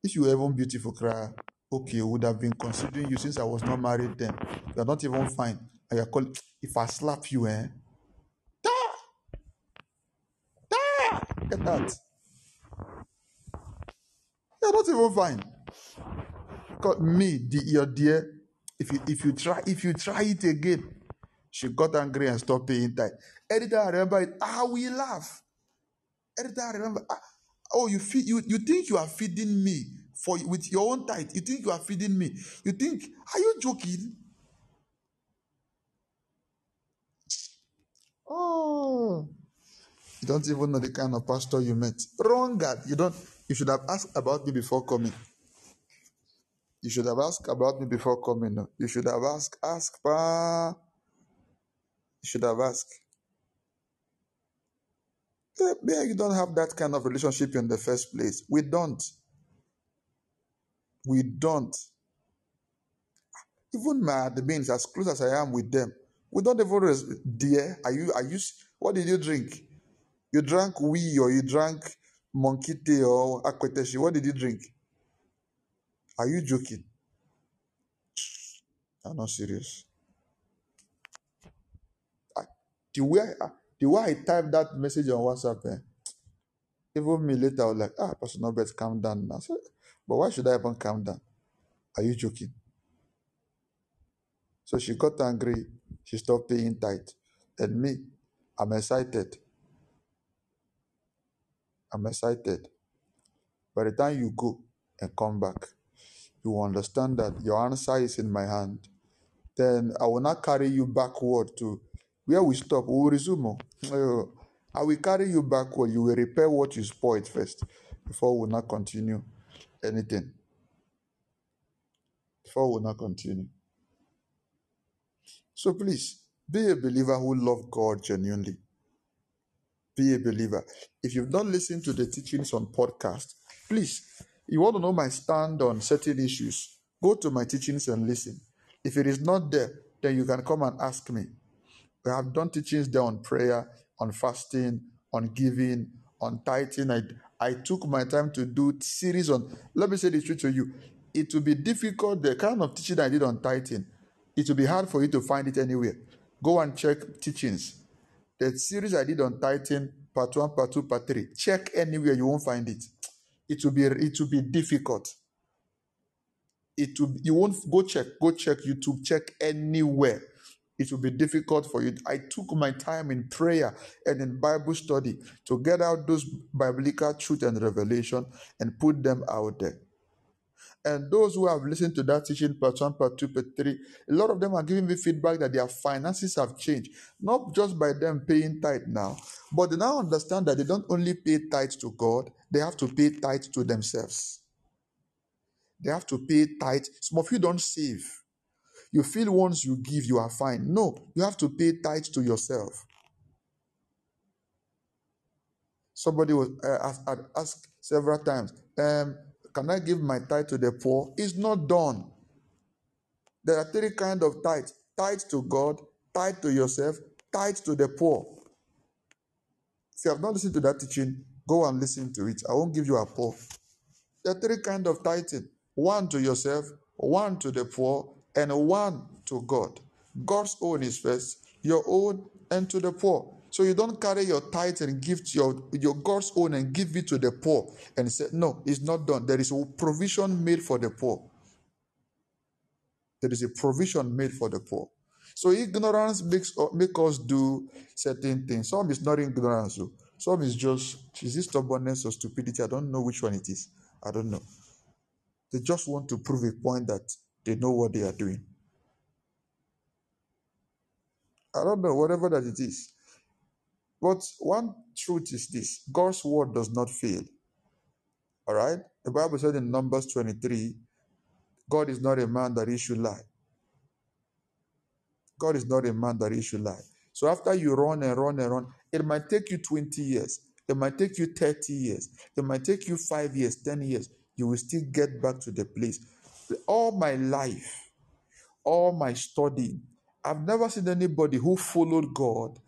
If you were even beautiful, cry, okay, would have been considering you since I was not married then. You're not even fine. And you're calling, if I slap you, eh? Da! Da! Get that. You're not even fine. Because me, the, your dear, if you if you try if you try it again, she got angry and stopped paying tithe. Editor, I remember it. Ah, we laugh. Editor, I remember. Ah, oh, you feed you you think you are feeding me for with your own tithe? You think you are feeding me? You think are you joking? Oh, you don't even know the kind of pastor you met. Wrong God. You don't. You should have asked about me before coming. You should have asked about me before coming. You should have asked. Ask, pa. You should have asked. Yeah, you don't have that kind of relationship in the first place. We don't. We don't. Even my admins, as close as I am with them, we don't even res- dear. Are you? Are you? What did you drink? You drank wee or you drank monkey tea or akpeteshie? What did you drink? Are you joking? I'm not serious. I, the way I, the way I typed that message on WhatsApp, eh, even me later I was like, ah, Pastor Norbert, calm down now. Said, but why should I even calm down? Are you joking? So she got angry. She stopped paying tight. And me, I'm excited. I'm excited. By the time you go and come back, you understand that your answer is in my hand. Then I will not carry you backward to where we stop. We will resume. Uh, I will carry you backward. You will repair what you spoiled first before we will not continue anything. Before we not continue. So please be a believer who love God genuinely. Be a believer. If you've not listened to the teachings on podcast, please, you want to know my stand on certain issues, go to my teachings and listen. If it is not there, then you can come and ask me. I have done teachings there on prayer, on fasting, on giving, on tithing. I, I took my time to do series on. Let me say the truth to you. It will be difficult. The kind of teaching I did on tithing, it will be hard for you to find it anywhere. Go and check teachings. The series I did on tithing, part one, part two, part three. Check anywhere you won't find it. It will be it will be difficult. It will you won't go check go check YouTube check anywhere. It will be difficult for you. I took my time in prayer and in Bible study to get out those biblical truth and revelation and put them out there. And those who have listened to that teaching, part one, part two, part three, a lot of them are giving me feedback that their finances have changed, not just by them paying tithe now, but they now understand that they don't only pay tithe to God, they have to pay tithe to themselves. They have to pay tithe. Some of you don't save. You feel once you give, you are fine. No, you have to pay tithe to yourself. Somebody was uh, asked, asked several times, um, "Can I give my tithe to the poor?" It's not done. There are three kind of tithe: tithe to God, tithe to yourself, tithe to the poor. If you have not listened to that teaching, go and listen to it. I won't give you a poor. There are three kind of tithing: one to yourself, one to the poor, and one to God. God's own is first, your own, and to the poor. So you don't carry your tithe and give your, your God's own and give it to the poor and say, No, it's not done. There is a provision made for the poor. There is a provision made for the poor. So ignorance makes uh, make us do certain things. Some is not ignorance, oh. some is just is it stubbornness or stupidity? I don't know which one it is. I don't know. They just want to prove a point that they know what they are doing. I don't know, whatever that it is. But one truth is this God's word does not fail. All right? The Bible said in Numbers 23, God is not a man that he should lie. God is not a man that he should lie. So after you run and run and run, it might take you 20 years. It might take you 30 years. It might take you 5 years, 10 years. You will still get back to the place. All my life, all my studying, I've never seen anybody who followed God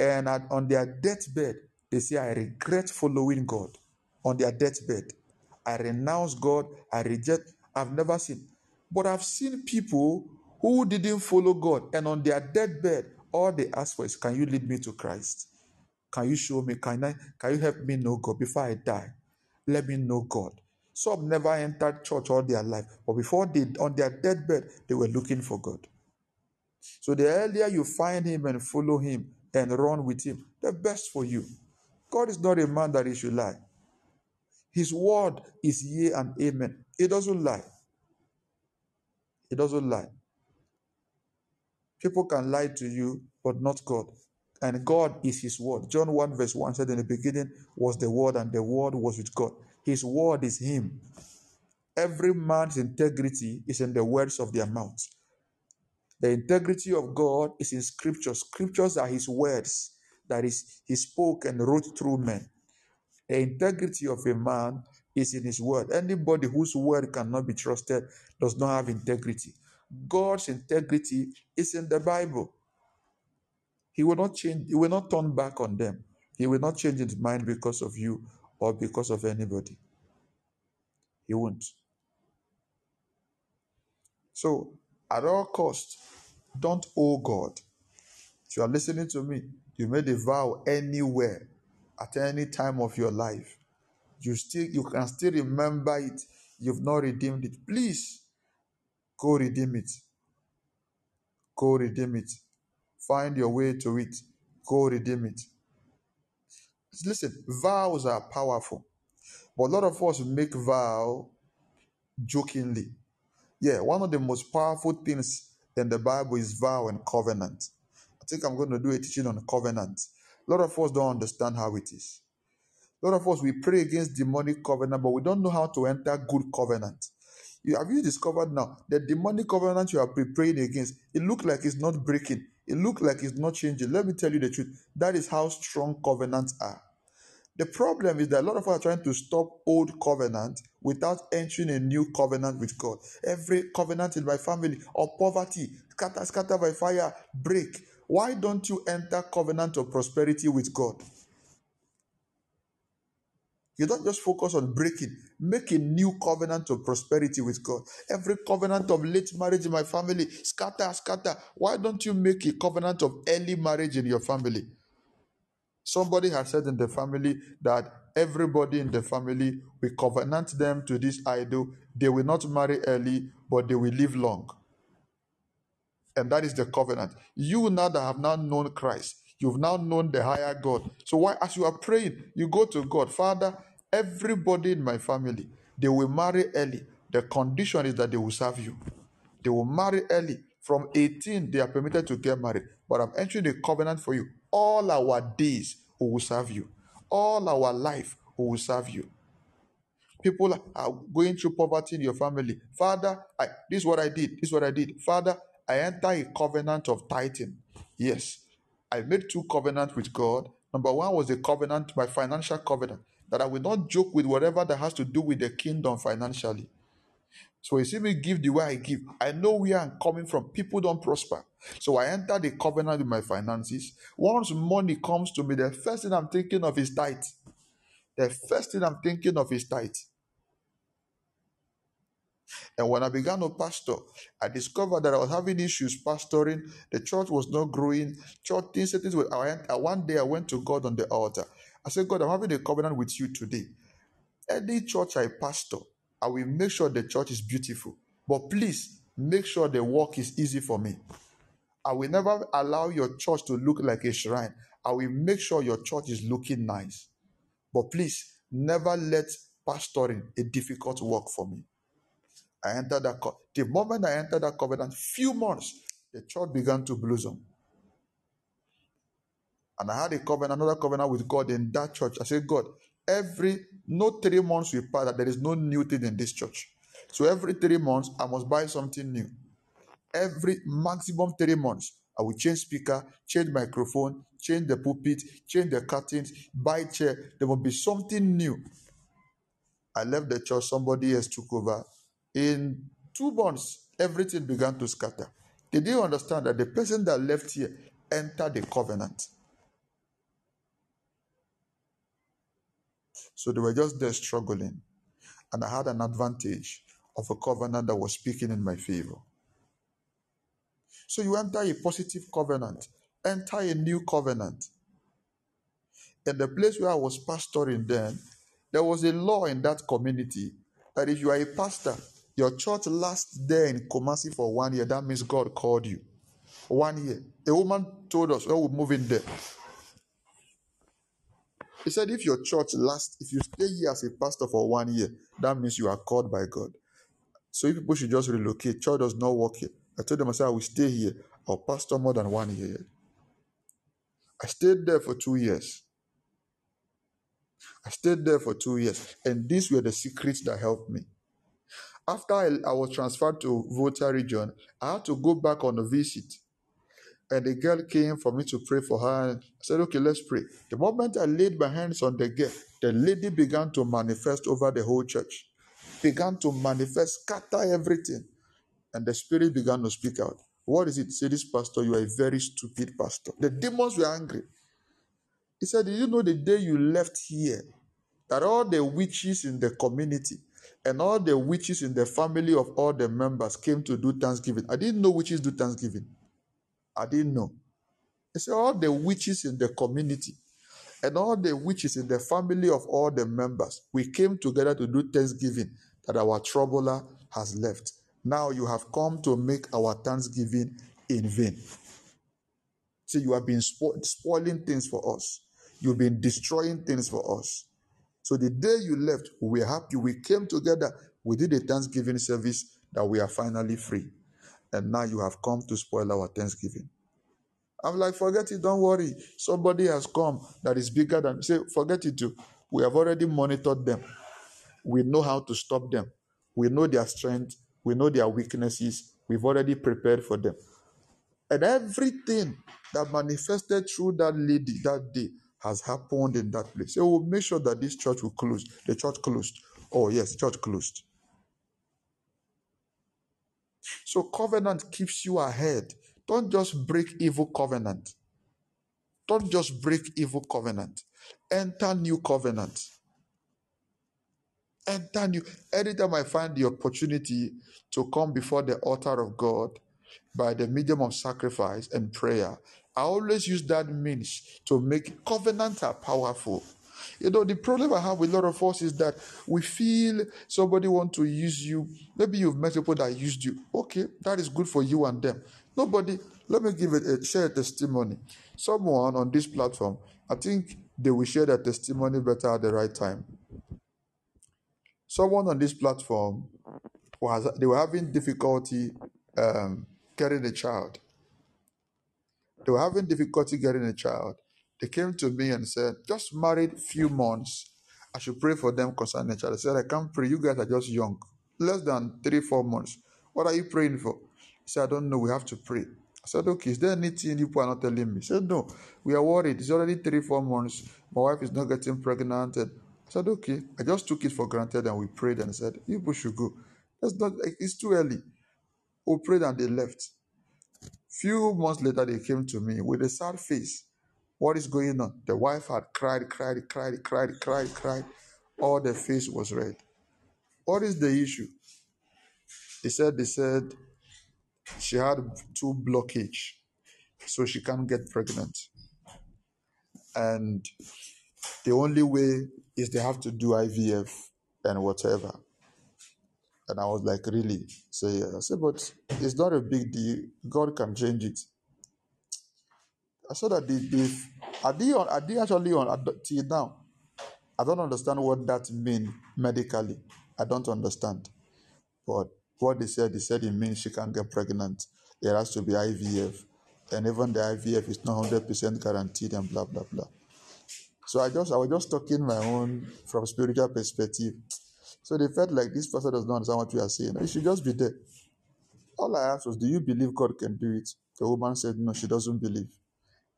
and on their deathbed, they say, I regret following God. On their deathbed, I renounce God, I reject. I've never seen. But I've seen people who didn't follow God and on their deathbed, all they ask for is, Can you lead me to Christ? Can you show me? Can I can you help me know God before I die? Let me know God. Some never entered church all their life, but before they on their deathbed, they were looking for God. So the earlier you find him and follow him and run with him, the best for you. God is not a man that he should lie. His word is yea and amen. He doesn't lie. He doesn't lie. People can lie to you, but not God. And God is His word. John 1, verse 1 said, In the beginning was the word, and the word was with God. His word is Him. Every man's integrity is in the words of their mouth. The integrity of God is in scriptures. Scriptures are His words that is He spoke and wrote through men. The integrity of a man is in his word. Anybody whose word cannot be trusted does not have integrity. God's integrity is in the Bible. He will not change, he will not turn back on them. He will not change his mind because of you or because of anybody. He won't. So, at all cost, don't owe God. If you are listening to me, you made a vow anywhere, at any time of your life. You still you can still remember it. You've not redeemed it. Please go redeem it. Go redeem it. Find your way to it. Go redeem it. Listen, vows are powerful. But a lot of us make vow jokingly. Yeah, one of the most powerful things in the Bible is vow and covenant. I think I'm going to do a teaching on covenant. A lot of us don't understand how it is. A lot of us we pray against demonic covenant, but we don't know how to enter good covenant. You, have you discovered now that demonic covenant you are praying against? It look like it's not breaking. It look like it's not changing. Let me tell you the truth. That is how strong covenants are. The problem is that a lot of us are trying to stop old covenant without entering a new covenant with God. Every covenant in my family or poverty, scatter, scatter by fire, break. Why don't you enter covenant of prosperity with God? You don't just focus on breaking, make a new covenant of prosperity with God. Every covenant of late marriage in my family, scatter, scatter. Why don't you make a covenant of early marriage in your family? Somebody has said in the family that everybody in the family, we covenant them to this idol. They will not marry early, but they will live long. And that is the covenant. You now that have now known Christ, you've now known the higher God. So why, as you are praying, you go to God, Father, everybody in my family, they will marry early. The condition is that they will serve you. They will marry early. From 18, they are permitted to get married. But I'm entering a covenant for you. All our days, we will serve you. All our life, we will serve you. People are going through poverty in your family. Father, I, this is what I did. This is what I did. Father, I enter a covenant of tithing. Yes, I made two covenants with God. Number one was a covenant, my financial covenant, that I will not joke with whatever that has to do with the kingdom financially. So you see me give the way I give. I know where I'm coming from. People don't prosper. So I enter the covenant with my finances. Once money comes to me, the first thing I'm thinking of is tithe. The first thing I'm thinking of is tithe. And when I began to pastor, I discovered that I was having issues pastoring. The church was not growing. Church things, things were. I one day I went to God on the altar. I said, God, I'm having a covenant with you today. Any church I pastor, I will make sure the church is beautiful. But please make sure the work is easy for me. I will never allow your church to look like a shrine. I will make sure your church is looking nice. But please never let pastoring a difficult work for me. I entered that co- the moment I entered that covenant, few months, the church began to blossom. And I had a covenant, another covenant with God in that church. I said, God, every no three months we pass that there is no new thing in this church. So every three months I must buy something new. Every maximum three months, I will change speaker, change microphone, change the pulpit, change the curtains, buy chair. There will be something new. I left the church, somebody else took over. In two months, everything began to scatter. They didn't understand that the person that left here entered the covenant. So they were just there struggling. And I had an advantage of a covenant that was speaking in my favor. So you enter a positive covenant, enter a new covenant. In the place where I was pastoring then, there was a law in that community that if you are a pastor, your church lasts there in Kumasi for one year. That means God called you. One year. A woman told us oh, when we move in there. He said, if your church lasts, if you stay here as a pastor for one year, that means you are called by God. So if people should just relocate, church does not work here. I told them, I said, I will stay here. I'll pastor more than one year. I stayed there for two years. I stayed there for two years. And these were the secrets that helped me. After I, I was transferred to Volta region, I had to go back on a visit. And the girl came for me to pray for her. And I said, okay, let's pray. The moment I laid my hands on the girl, the lady began to manifest over the whole church, began to manifest, scatter everything. And the spirit began to speak out. What is it? Say, this pastor, you are a very stupid pastor. The demons were angry. He said, Did you know the day you left here that all the witches in the community and all the witches in the family of all the members came to do Thanksgiving? I didn't know witches do Thanksgiving. I didn't know. He said, All the witches in the community and all the witches in the family of all the members, we came together to do Thanksgiving that our troubler has left. Now you have come to make our thanksgiving in vain. See, you have been spo- spoiling things for us. You've been destroying things for us. So the day you left, we were happy. We came together. We did a Thanksgiving service that we are finally free. And now you have come to spoil our Thanksgiving. I'm like, forget it, don't worry. Somebody has come that is bigger than say, forget it too. We have already monitored them. We know how to stop them. We know their strength. We know their weaknesses. We've already prepared for them. And everything that manifested through that lady that day has happened in that place. So we'll make sure that this church will close. The church closed. Oh, yes, church closed. So covenant keeps you ahead. Don't just break evil covenant. Don't just break evil covenant. Enter new covenant. Enter new. Anytime I find the opportunity to come before the altar of God by the medium of sacrifice and prayer, I always use that means to make covenants are powerful. You know, the problem I have with a lot of us is that we feel somebody want to use you. Maybe you've met people that used you. Okay, that is good for you and them. Nobody, let me give it a share a testimony. Someone on this platform, I think they will share their testimony better at the right time. Someone on this platform was they were having difficulty um, getting a child. They were having difficulty getting a child. They came to me and said, just married few months. I should pray for them concerning a child. I said, I can't pray. You guys are just young. Less than three, four months. What are you praying for? He said, I don't know. We have to pray. I said, okay, is there anything you are not telling me? He said, no, we are worried. It's already three, four months. My wife is not getting pregnant. I said, okay. I just took it for granted and we prayed and said, you people should go. That's not, it's too early. We prayed and they left. Few months later, they came to me with a sad face. What is going on? The wife had cried, cried, cried, cried, cried, cried. All the face was red. What is the issue? They said, they said she had two blockage, so she can't get pregnant. And the only way is they have to do IVF and whatever. And I was like, really? So yeah. I said, but it's not a big deal. God can change it. I that they, they are they on are they actually on till now? I don't understand what that means medically. I don't understand. But what they said, they said it means she can't get pregnant. There has to be IVF. And even the IVF is not 100% guaranteed and blah, blah, blah. So I just I was just talking my own from spiritual perspective. So they felt like this person does not understand what we are saying. It should just be there. all I asked was, Do you believe God can do it? The woman said, No, she doesn't believe.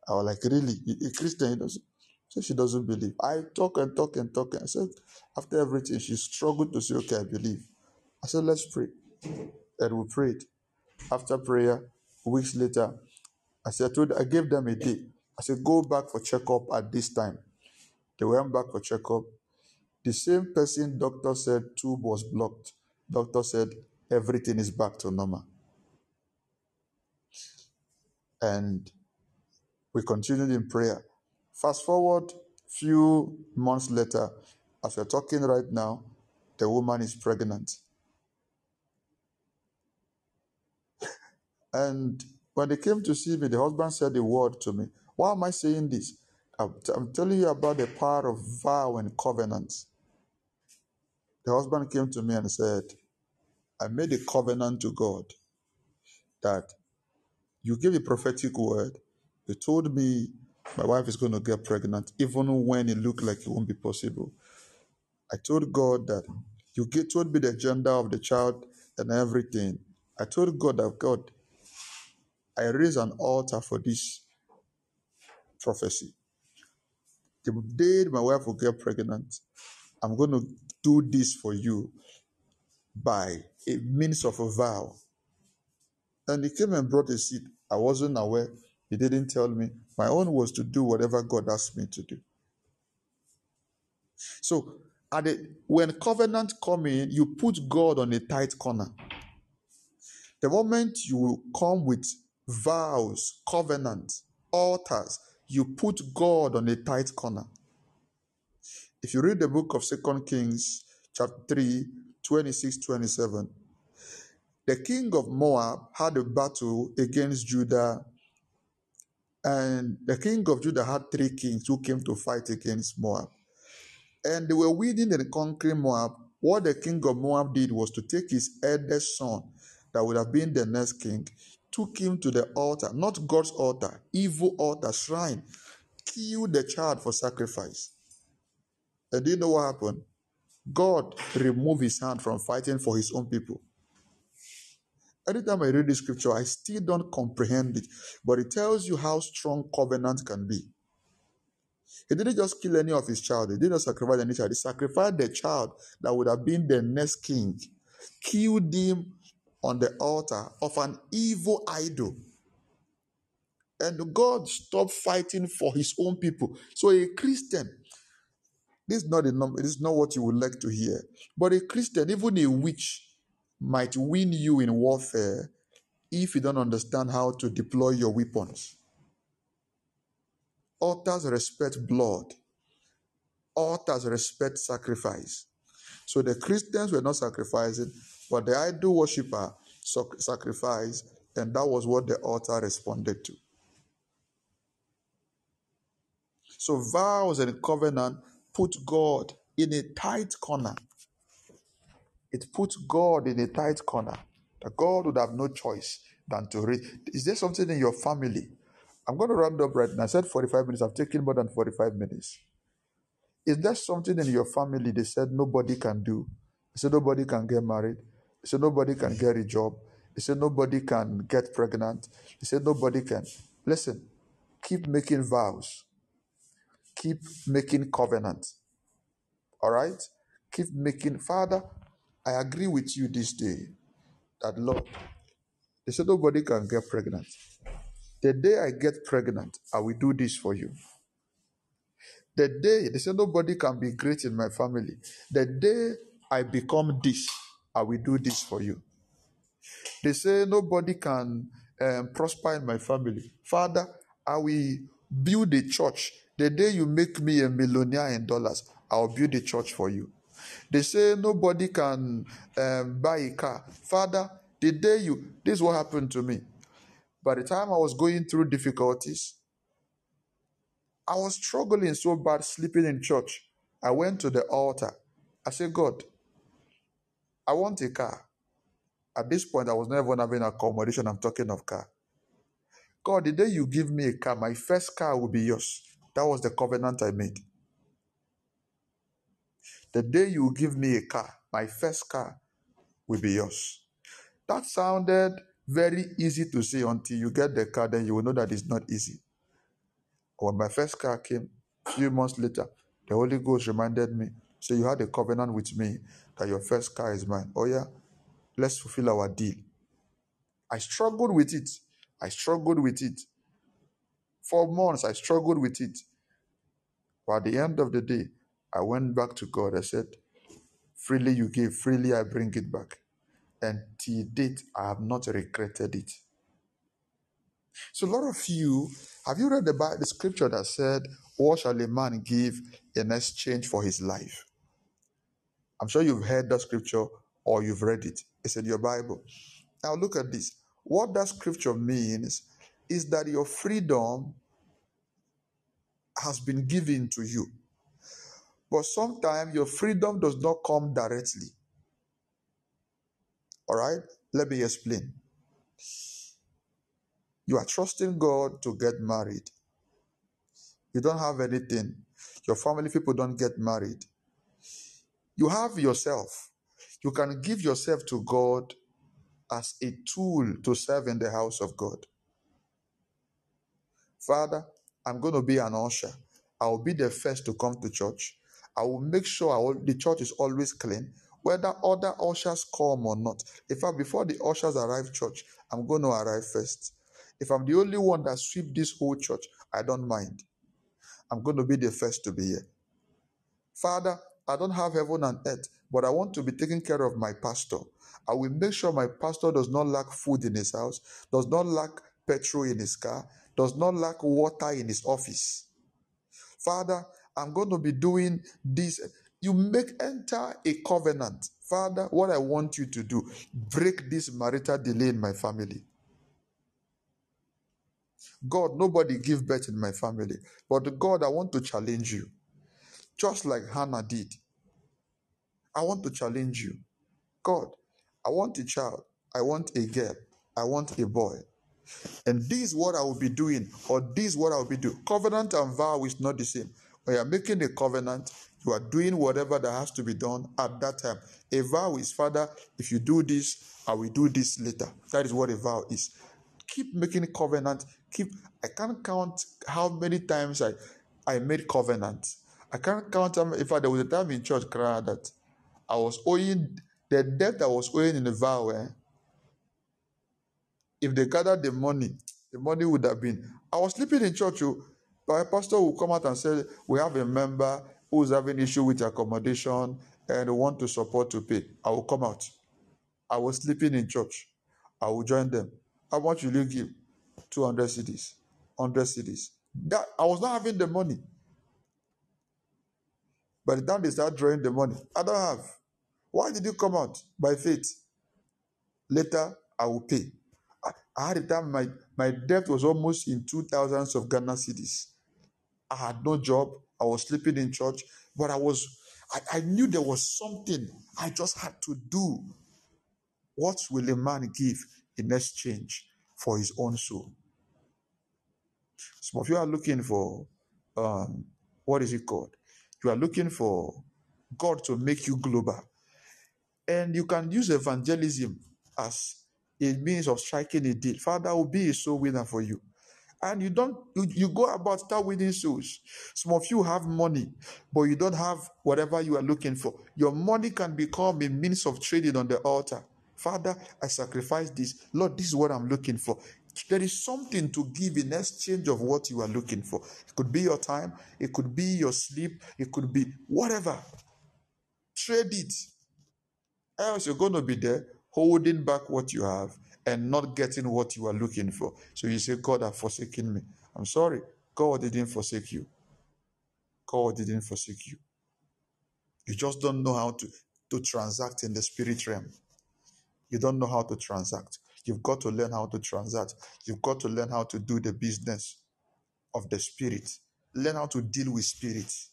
I was like, Really? A Christian, he doesn't. So she doesn't believe. I talk and talk and talk. And I said, after everything, she struggled to say, Okay, I believe. I said, Let's pray. And we prayed. After prayer, weeks later, I said, I, told, I gave them a day. I said, Go back for checkup at this time. They went back for checkup. The same person doctor said tube was blocked. Doctor said everything is back to normal. And we continued in prayer. Fast forward few months later, as we're talking right now, the woman is pregnant. And when they came to see me, the husband said a word to me. Why am I saying this? I'm, I'm telling you about the power of vow and covenant. The husband came to me and said, I made a covenant to God that you gave a prophetic word. You told me my wife is going to get pregnant, even when it looked like it won't be possible. I told God that you get, told me the gender of the child and everything. I told God that God, I raise an altar for this prophecy. The day my wife will get pregnant, I'm going to do this for you by a means of a vow. And he came and brought a seed. I wasn't aware. He didn't tell me. My own was to do whatever God asked me to do. So, at the, when covenant come in, you put God on a tight corner. The moment you come with vows, covenants, altars, you put God on a tight corner. If you read the book of Second Kings, chapter 3, 26, 27, the king of Moab had a battle against Judah, and the king of Judah had three kings who came to fight against Moab. And they were winning and conquering Moab. What the king of Moab did was to take his eldest son, that would have been the next king, took him to the altar, not God's altar, evil altar, shrine, killed the child for sacrifice. And do you know what happened? God removed his hand from fighting for his own people. Anytime I read the scripture, I still don't comprehend it, but it tells you how strong covenant can be. He didn't just kill any of his child, he didn't sacrifice any child, he sacrificed the child that would have been the next king, killed him on the altar of an evil idol. And God stopped fighting for his own people. So a Christian, this is not a number, this is not what you would like to hear. But a Christian, even a witch, might win you in warfare if you don't understand how to deploy your weapons. Altars respect blood. Altars respect sacrifice. So the Christians were not sacrificing, but the idol worshiper sacrificed, and that was what the altar responded to. So vows and covenant put God in a tight corner. It puts God in a tight corner. That God would have no choice than to read. Is there something in your family? I'm going to round up right now. I said 45 minutes. I've taken more than 45 minutes. Is there something in your family they said nobody can do? They said nobody can get married. They said nobody can get a job. They said nobody can get pregnant. They said nobody can. Listen, keep making vows. Keep making covenants. All right? Keep making. Father, I agree with you this day that, Lord, they said nobody can get pregnant. The day I get pregnant, I will do this for you. The day they said nobody can be great in my family. The day I become this, I will do this for you. They say nobody can um, prosper in my family. Father, I will build a church. The day you make me a millionaire in dollars, I'll build a church for you. They say nobody can um, buy a car. Father, the day you, this is what happened to me. By the time I was going through difficulties, I was struggling so bad sleeping in church. I went to the altar. I said, God, I want a car. At this point, I was not even having accommodation. I'm talking of car. God, the day you give me a car, my first car will be yours. That was the covenant I made. The day you give me a car, my first car will be yours. That sounded Very easy to say until you get the car, then you will know that it's not easy. When my first car came, a few months later, the Holy Ghost reminded me, so you had a covenant with me that your first car is mine. Oh yeah, let's fulfill our deal. I struggled with it. I struggled with it. For months, I struggled with it. But at the end of the day, I went back to God. I said, Freely you gave, freely I bring it back. And till date, I have not regretted it. So, a lot of you, have you read about the scripture that said, What shall a man give in exchange for his life? I'm sure you've heard that scripture or you've read it. It's in your Bible. Now, look at this. What that scripture means is that your freedom has been given to you. But sometimes your freedom does not come directly. All right? Let me explain. You are trusting God to get married. You don't have anything. Your family people don't get married. You have yourself. You can give yourself to God as a tool to serve in the house of God. Father, I'm going to be an usher. I will be the first to come to church. I will make sure will, the church is always clean, whether other ushers come or not. In fact, before the ushers arrive church, I'm going to arrive first. If I'm the only one that sweep this whole church, I don't mind. I'm going to be the first to be here. Father, I don't have heaven and earth, but I want to be taking care of my pastor. I will make sure my pastor does not lack food in his house, does not lack petrol in his car, does not lack water in his office. Father, I'm going to be doing this. You make enter a covenant. Father, what I want you to do, break this marital delay in my family. God, nobody give birth in my family. But God, I want to challenge you. Just like Hannah did. I want to challenge you. God, I want a child. I want a girl. I want a boy. And this is what I will be doing, or this is what I will be doing. Covenant and vow is not the same. When you're making a covenant, you are doing whatever that has to be done at that time. A vow is, Father, if you do this, I will do this later. That is what a vow is. Keep making covenant. Keep. I can't count how many times I, I made covenant. I can't count. In fact, there was a time in church cry that I was owing the debt I was owing in the vow. Eh? If they gathered the money, the money would have been. I was sleeping in church. Oh, but a uh, pastor will come out and say, We have a member who's having issue with accommodation and want to support to pay. I will come out. I was sleeping in church. I will join them. How much will you give? 200 cedis, 100 cedis. That I was not having the money. By the time they start drawing the money, I don't have. Why did you come out? By faith. Later, I will pay. I, I had a time my, my debt was almost in two thousands of Ghana cedis. I had no job. I was sleeping in church, but I was I, I knew there was something I just had to do. What will a man give in exchange for his own soul? Some of you are looking for um, what is it called? You are looking for God to make you global. And you can use evangelism as a means of striking a deal. Father will be a soul winner for you. And you don't you, you go about start winning souls. Some of you have money, but you don't have whatever you are looking for. Your money can become a means of trading on the altar. Father, I sacrifice this. Lord, this is what I'm looking for. There is something to give in exchange of what you are looking for. It could be your time, it could be your sleep, it could be whatever. Trade it. Else you're going to be there holding back what you have and not getting what you are looking for. So you say, God has forsaken me. I'm sorry. God didn't forsake you. God didn't forsake you. You just don't know how to, to transact in the spirit realm. You don't know how to transact. You've got to learn how to transact. You've got to learn how to do the business of the spirit. Learn how to deal with spirits.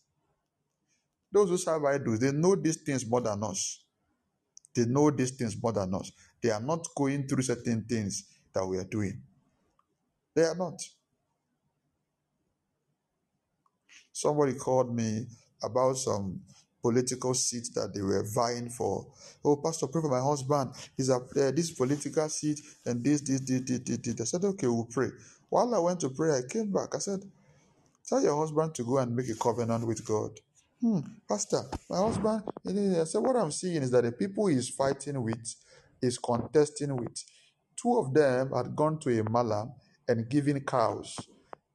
Those who serve idols, they know these things more than us. They know these things more than us. They are not going through certain things that we are doing. They are not. Somebody called me about some political seat that they were vying for. Oh, Pastor, pray for my husband. He's up there, this political seat, and this, this, this, this, this, this. I said, okay, we'll pray. While I went to pray, I came back. I said, tell your husband to go and make a covenant with God. Hmm, Pastor, my husband, I said, what I'm seeing is that the people he's fighting with, is contesting with, two of them had gone to a malam and given cows.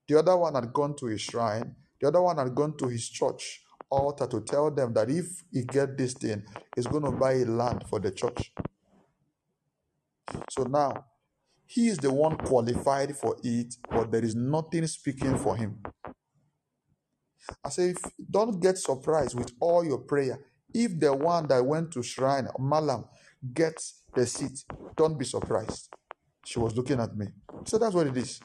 The other one had gone to a shrine. The other one had gone to his church altar to tell them that if he get this thing, he's going to buy a land for the church. So now, he is the one qualified for it, but there is nothing speaking for him. I say, if, don't get surprised with all your prayer. If the one that went to shrine, Malam, gets the seat, don't be surprised. She was looking at me. So that's what it is.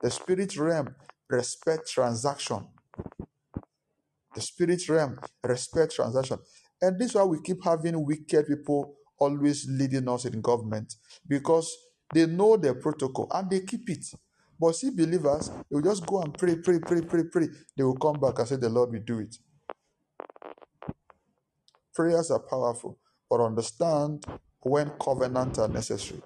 The spirit realm respect transaction. The spirit realm respect transaction. And this is why we keep having wicked people always leading us in government because they know their protocol and they keep it. But see, believers, they will just go and pray, pray, pray, pray, pray. They will come back and say, The Lord will do it. Prayers are powerful, but understand when covenants are necessary.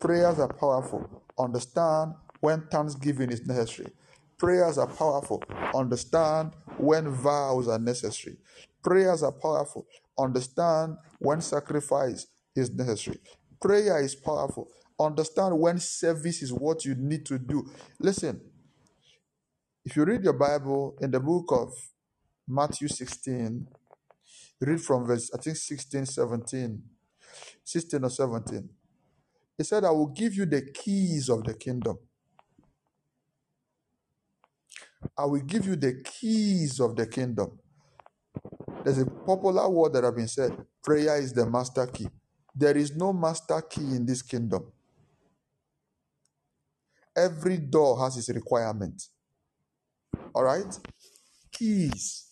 Prayers are powerful. Understand when thanksgiving is necessary. Prayers are powerful. Understand when vows are necessary. Prayers are powerful. Understand when sacrifice is necessary. Prayer is powerful. Understand when service is what you need to do. Listen, if you read your Bible in the book of Matthew 16, read from verse, I think 16, 17, 16 or 17. He said, I will give you the keys of the kingdom. I will give you the keys of the kingdom. There's a popular word that have been said prayer is the master key. There is no master key in this kingdom. Every door has its requirement. All right? Keys.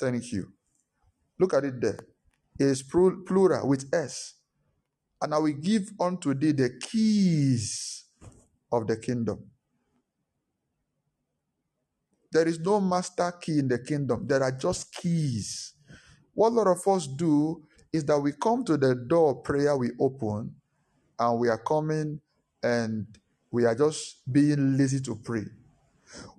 Thank you. Look at it there. It is plural with S. And I will give unto thee the keys of the kingdom. There is no master key in the kingdom. There are just keys. What a lot of us do is that we come to the door of prayer we open and we are coming and we are just being lazy to pray.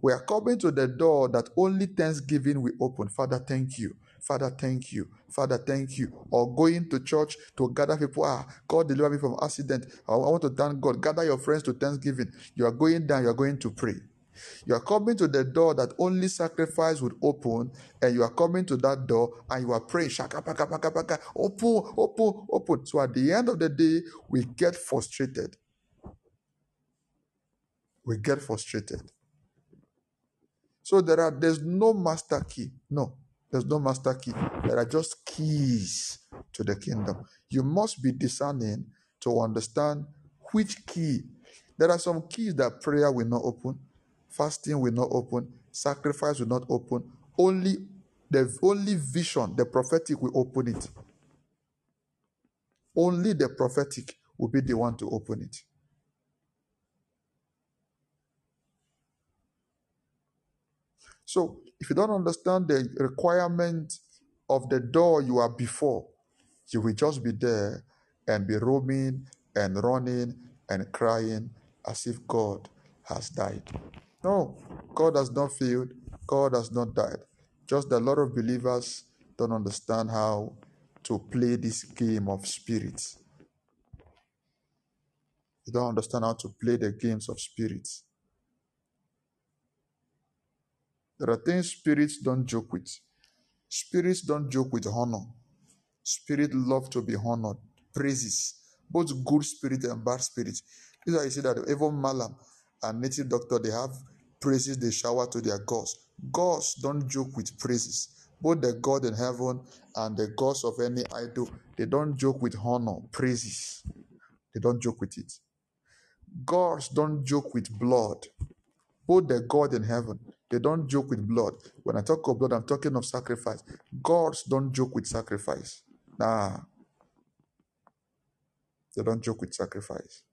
We are coming to the door that only thanksgiving will open. Father, thank you. Father, thank you. Father, thank you. Or going to church to gather people. Ah, God deliver me from accident. I want to thank God. Gather your friends to thanksgiving. You are going down, you are going to pray. You are coming to the door that only sacrifice would open, and you are coming to that door and you are praying, shaka, paka, paka, paka, open, open, open. So at the end of the day, we get frustrated. We get frustrated. So there are there's no master key. No, there's no master key. There are just keys to the kingdom. You must be discerning to understand which key. There are some keys that prayer will not open fasting will not open, sacrifice will not open. Only the only vision, the prophetic will open it. Only the prophetic will be the one to open it. So, if you don't understand the requirement of the door you are before, you will just be there and be roaming and running and crying as if God has died. No, God has not failed. God has not died. Just a lot of believers don't understand how to play this game of spirits. You don't understand how to play the games of spirits. There are things spirits don't joke with. Spirits don't joke with honor. Spirit love to be honored. Praises. Both good spirit and bad spirit. This is why you see that even Malam and native doctor, they have praises they shower to their gods. Gods don't joke with praises. Both the God in heaven and the gods of any idol, they don't joke with honor, praises. They don't joke with it. Gods don't joke with blood. Both the God in heaven, they don't joke with blood. When I talk of blood, I'm talking of sacrifice. Gods don't joke with sacrifice. Nah. They don't joke with sacrifice.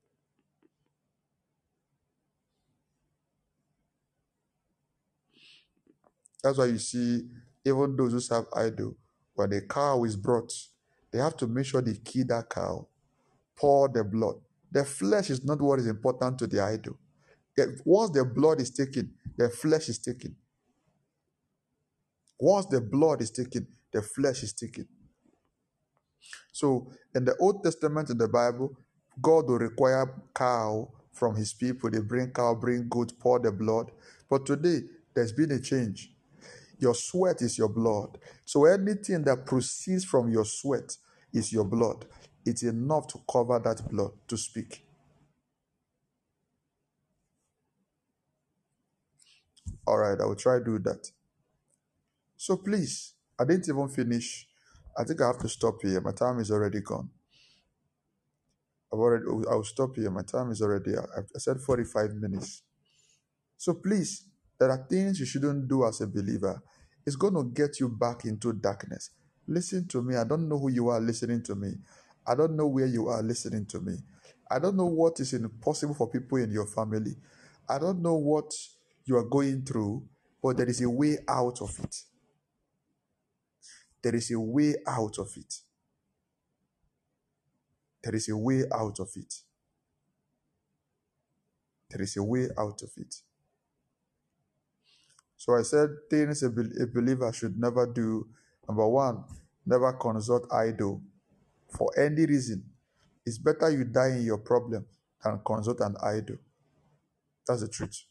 That's why you see even those who serve idol, when a cow is brought, they have to make sure they kill that cow, pour the blood. The flesh is not what is important to the idol. Once the blood is taken, the flesh is taken. Once the blood is taken, the flesh is taken. So in the Old Testament in the Bible, God will require cow from his people. They bring cow, bring goat, pour the blood. But today, there's been a change. Your sweat is your blood. So anything that proceeds from your sweat is your blood. It's enough to cover that blood to speak. All right, I will try to do that. So please, I didn't even finish. I think I have to stop here. My time is already gone. I've already. I'll stop here. My time is already. I said forty-five minutes. So please, there are things you shouldn't do as a believer. It's going to get you back into darkness. Listen to me. I don't know who you are listening to me. I don't know where you are listening to me. I don't know what is impossible for people in your family. I don't know what you are going through, but there is a way out of it. There is a way out of it. There is a way out of it. There is a way out of it. So I said things a, bel- a believer should never do. Number one, never consult idol for any reason. It's better you die in your problem than consult an idol. That's the truth.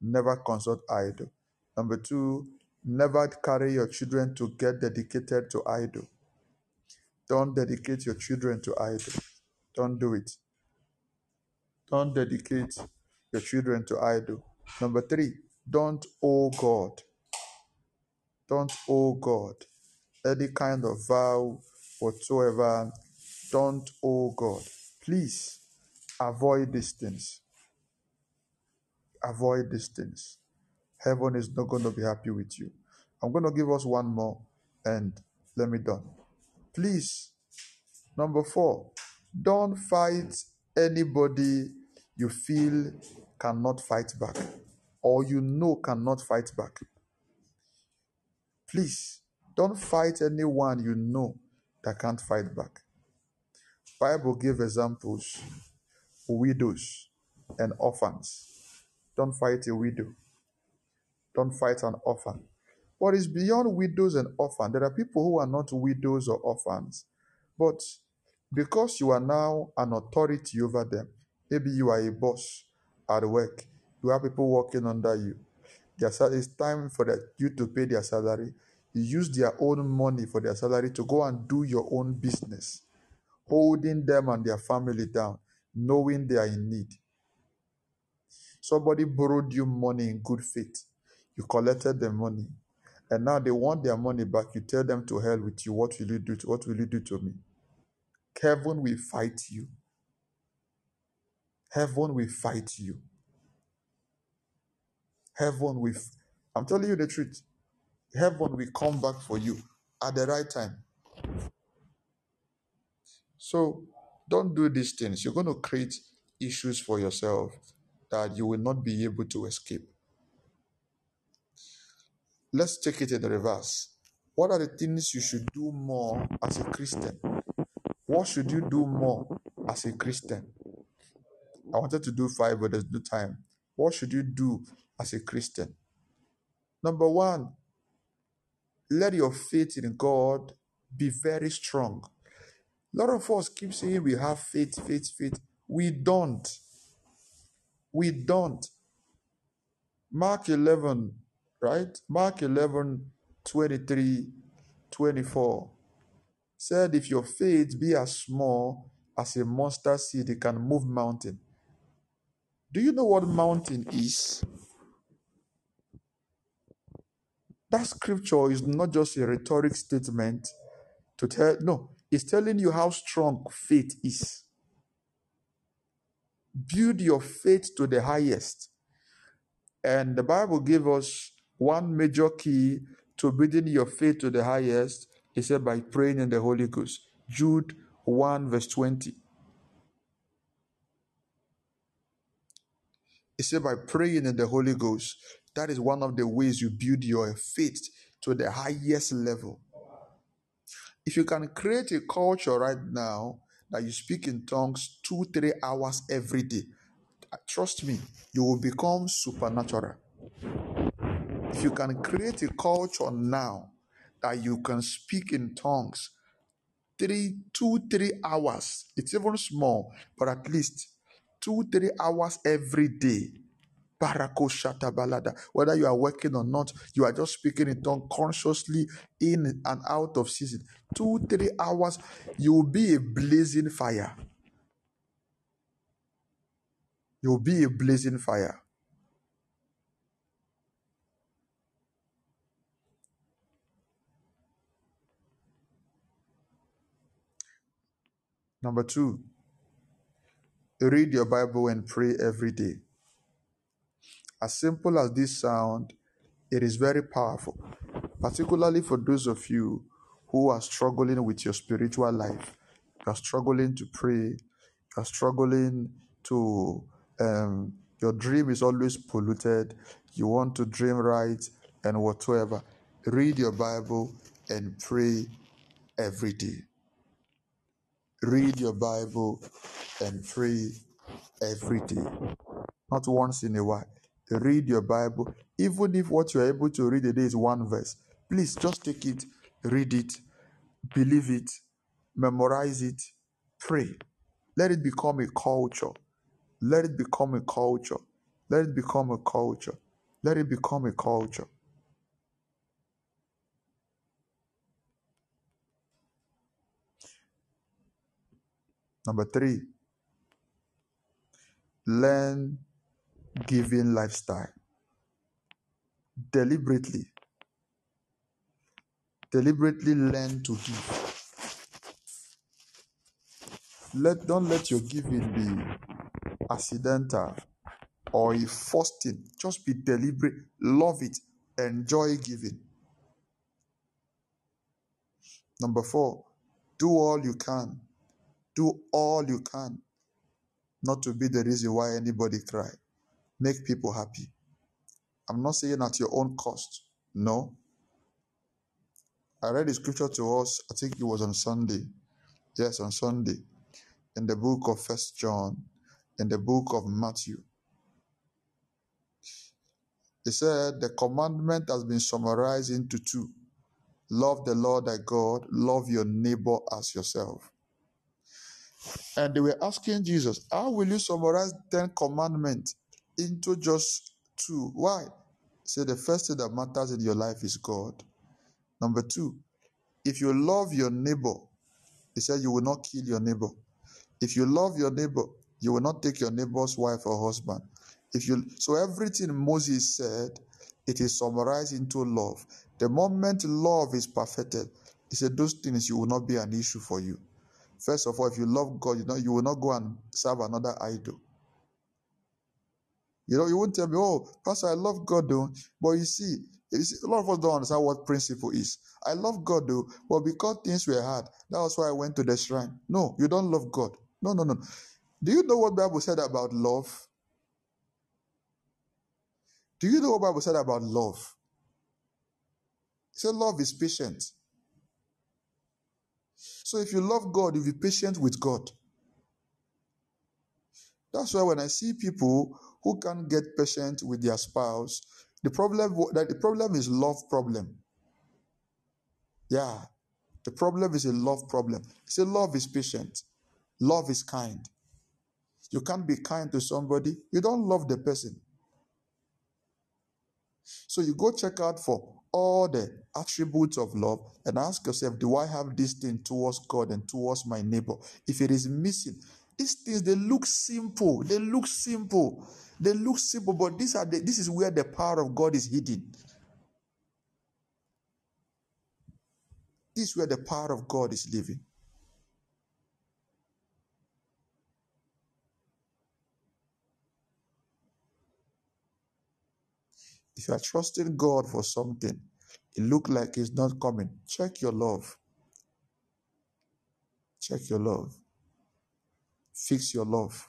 Never consult idol. Number two, never carry your children to get dedicated to idol. Don't dedicate your children to idol. Don't do it. Don't dedicate your children to idol. Number three, don't owe God. Don't owe God any kind of vow whatsoever. Don't owe God. Please avoid these things. Avoid these things. Heaven is not going to be happy with you. I'm going to give us one more and let me done. Please, number four, don't fight anybody you feel cannot fight back or you know cannot fight back. Please, don't fight anyone you know that can't fight back. Bible give examples widows and orphans. Don't fight a widow. Don't fight an orphan. What is beyond widows and orphans? There are people who are not widows or orphans, but because you are now an authority over them, maybe you are a boss at work, you have people working under you. It's time for you to pay their salary. You use their own money for their salary to go and do your own business, holding them and their family down, knowing they are in need. Somebody borrowed you money in good faith. You collected the money. And now they want their money back. You tell them to hell with you. What will you do? To, what will you do to me? Heaven will fight you. Heaven will fight you. Heaven will. I'm telling you the truth. Heaven will come back for you at the right time. So don't do these things. You're going to create issues for yourself that you will not be able to escape. Let's take it in the reverse. What are the things you should do more as a Christian? What should you do more as a Christian? I wanted to do five, but there's no time. What should you do as a Christian? Number one, let your faith in God be very strong. A lot of us keep saying we have faith, faith, faith. We don't. We don't. Mark 11, right? Mark 11, 23, 24 said, If your faith be as small as a mustard seed, it can move mountain. Do you know what mountain is? That scripture is not just a rhetoric statement to tell, no, it's telling you how strong faith is. Build your faith to the highest. And the Bible gave us one major key to building your faith to the highest. He said by praying in the Holy Ghost. Jude 1, verse 20. He said by praying in the Holy Ghost. That is one of the ways you build your faith to the highest level. If you can create a culture right now that you speak in tongues two, three hours every day, trust me, you will become supernatural. If you can create a culture now that you can speak in tongues three, two, three hours, it's even small, but at least two, three hours every day. Balada. Whether you are working or not, you are just speaking in tongue consciously in and out of season. Two, three hours, you will be a blazing fire. You will be a blazing fire. Number two, read your Bible and pray every day. As simple as this sound, it is very powerful, particularly for those of you who are struggling with your spiritual life. You are struggling to pray. You are struggling to, um, your dream is always polluted. You want to dream right and whatsoever. Read your Bible and pray every day read your Bible and pray every day, not once in a while. Read your Bible, even if what you're able to read a day is one verse. Please just take it, read it, believe it, memorize it, pray. Let it become a culture. Let it become a culture. Let it become a culture. Let it become a culture. Number three, learn giving lifestyle. Deliberately, deliberately learn to give. Let don't let your giving be accidental or a forced thing. Just be deliberate. Love it. Enjoy giving. Number four, do all you can do all you can not to be the reason why anybody cry. Make people happy. I'm not saying at your own cost. No. I read the scripture to us, I think it was on Sunday. Yes, on Sunday. In the book of First John, in the book of Matthew. He said the commandment has been summarized into two. Love the Lord thy God, love your neighbor as yourself. And they were asking Jesus, How will you summarize Ten Commandments into just two? Why? Say the first thing that matters in your life is God. Number two, if you love your neighbor, he said you will not kill your neighbor. If you love your neighbor, you will not take your neighbor's wife or husband. If you so everything Moses said, it is summarized into love. The moment love is perfected, he said those things you will not be an issue for you. First of all, if you love God, you know you will not go and serve another idol. You know, you won't tell me, oh, Pastor, I love God though. But you see, you see, a lot of us don't understand what principle is. I love God though, but because things were hard, that was why I went to the shrine. No, you don't love God. No, no, no. Do you know what Bible said about love? Do you know what Bible said about love? It said love is patient. So if you love God, you'll be patient with God. That's why when I see people who can't get patient with their spouse, the problem that the problem is love problem. Yeah. The problem is a love problem. Say love is patient. Love is kind. You can't be kind to somebody. You don't love the person. So you go check out for all the attributes of love and ask yourself, do I have this thing towards God and towards my neighbor? If it is missing, these things they look simple. They look simple. They look simple, but these are the, this is where the power of God is hidden. This is where the power of God is living. If you are trusting God for something, it look like it's not coming. Check your love. Check your love. Fix your love.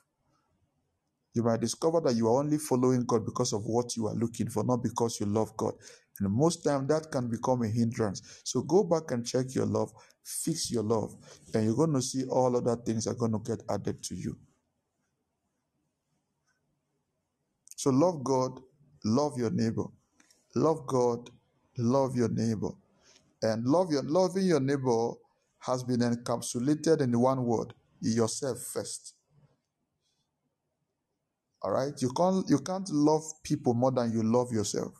You might discover that you are only following God because of what you are looking for, not because you love God. And most time that can become a hindrance. So go back and check your love, fix your love, and you're going to see all other things are going to get added to you. So love God, love your neighbor. Love God, love your neighbor. And love your loving your neighbor has been encapsulated in one word, yourself first. All right? You can't you can't love people more than you love yourself.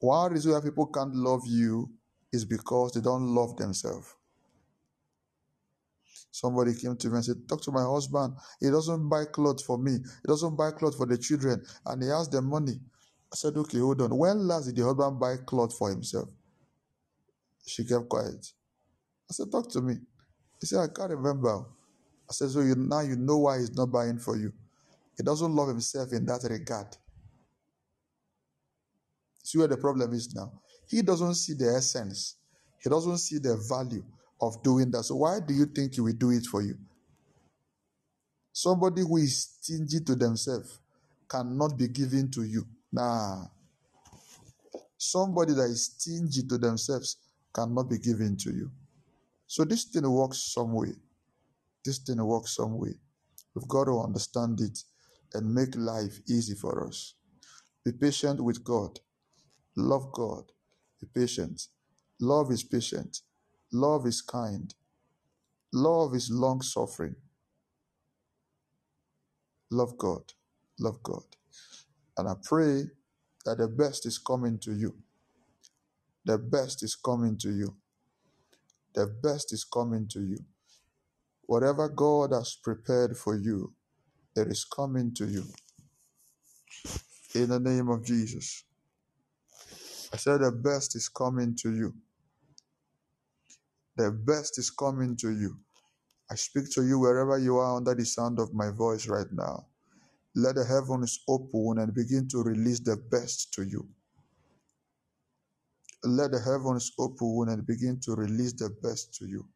One reason why people can't love you is because they don't love themselves. Somebody came to me and said, Talk to my husband. He doesn't buy clothes for me. He doesn't buy clothes for the children. And he has the money. I said, Okay, hold on. When last did the husband buy clothes for himself? She kept quiet. I said, Talk to me. He said, I can't remember. I said, So you now you know why he's not buying for you. He doesn't love himself in that regard. See where the problem is now. He doesn't see the essence. He doesn't see the value of doing that. So why do you think he will do it for you? Somebody who is stingy to themselves cannot be given to you. Nah. Somebody that is stingy to themselves cannot be given to you. So this thing works some way. This thing works some way. We've got to understand it and make life easy for us. Be patient with God. Love God. Be patient. Love is patient. Love is kind. Love is long suffering. Love God. Love God. And I pray that the best is coming to you. The best is coming to you. The best is coming to you. Whatever God has prepared for you, it is coming to you. In the name of Jesus. I said the best is coming to you. The best is coming to you. I speak to you wherever you are under the sound of my voice right now. Let the heavens open and begin to release the best to you. Let the heavens open and begin to release the best to you.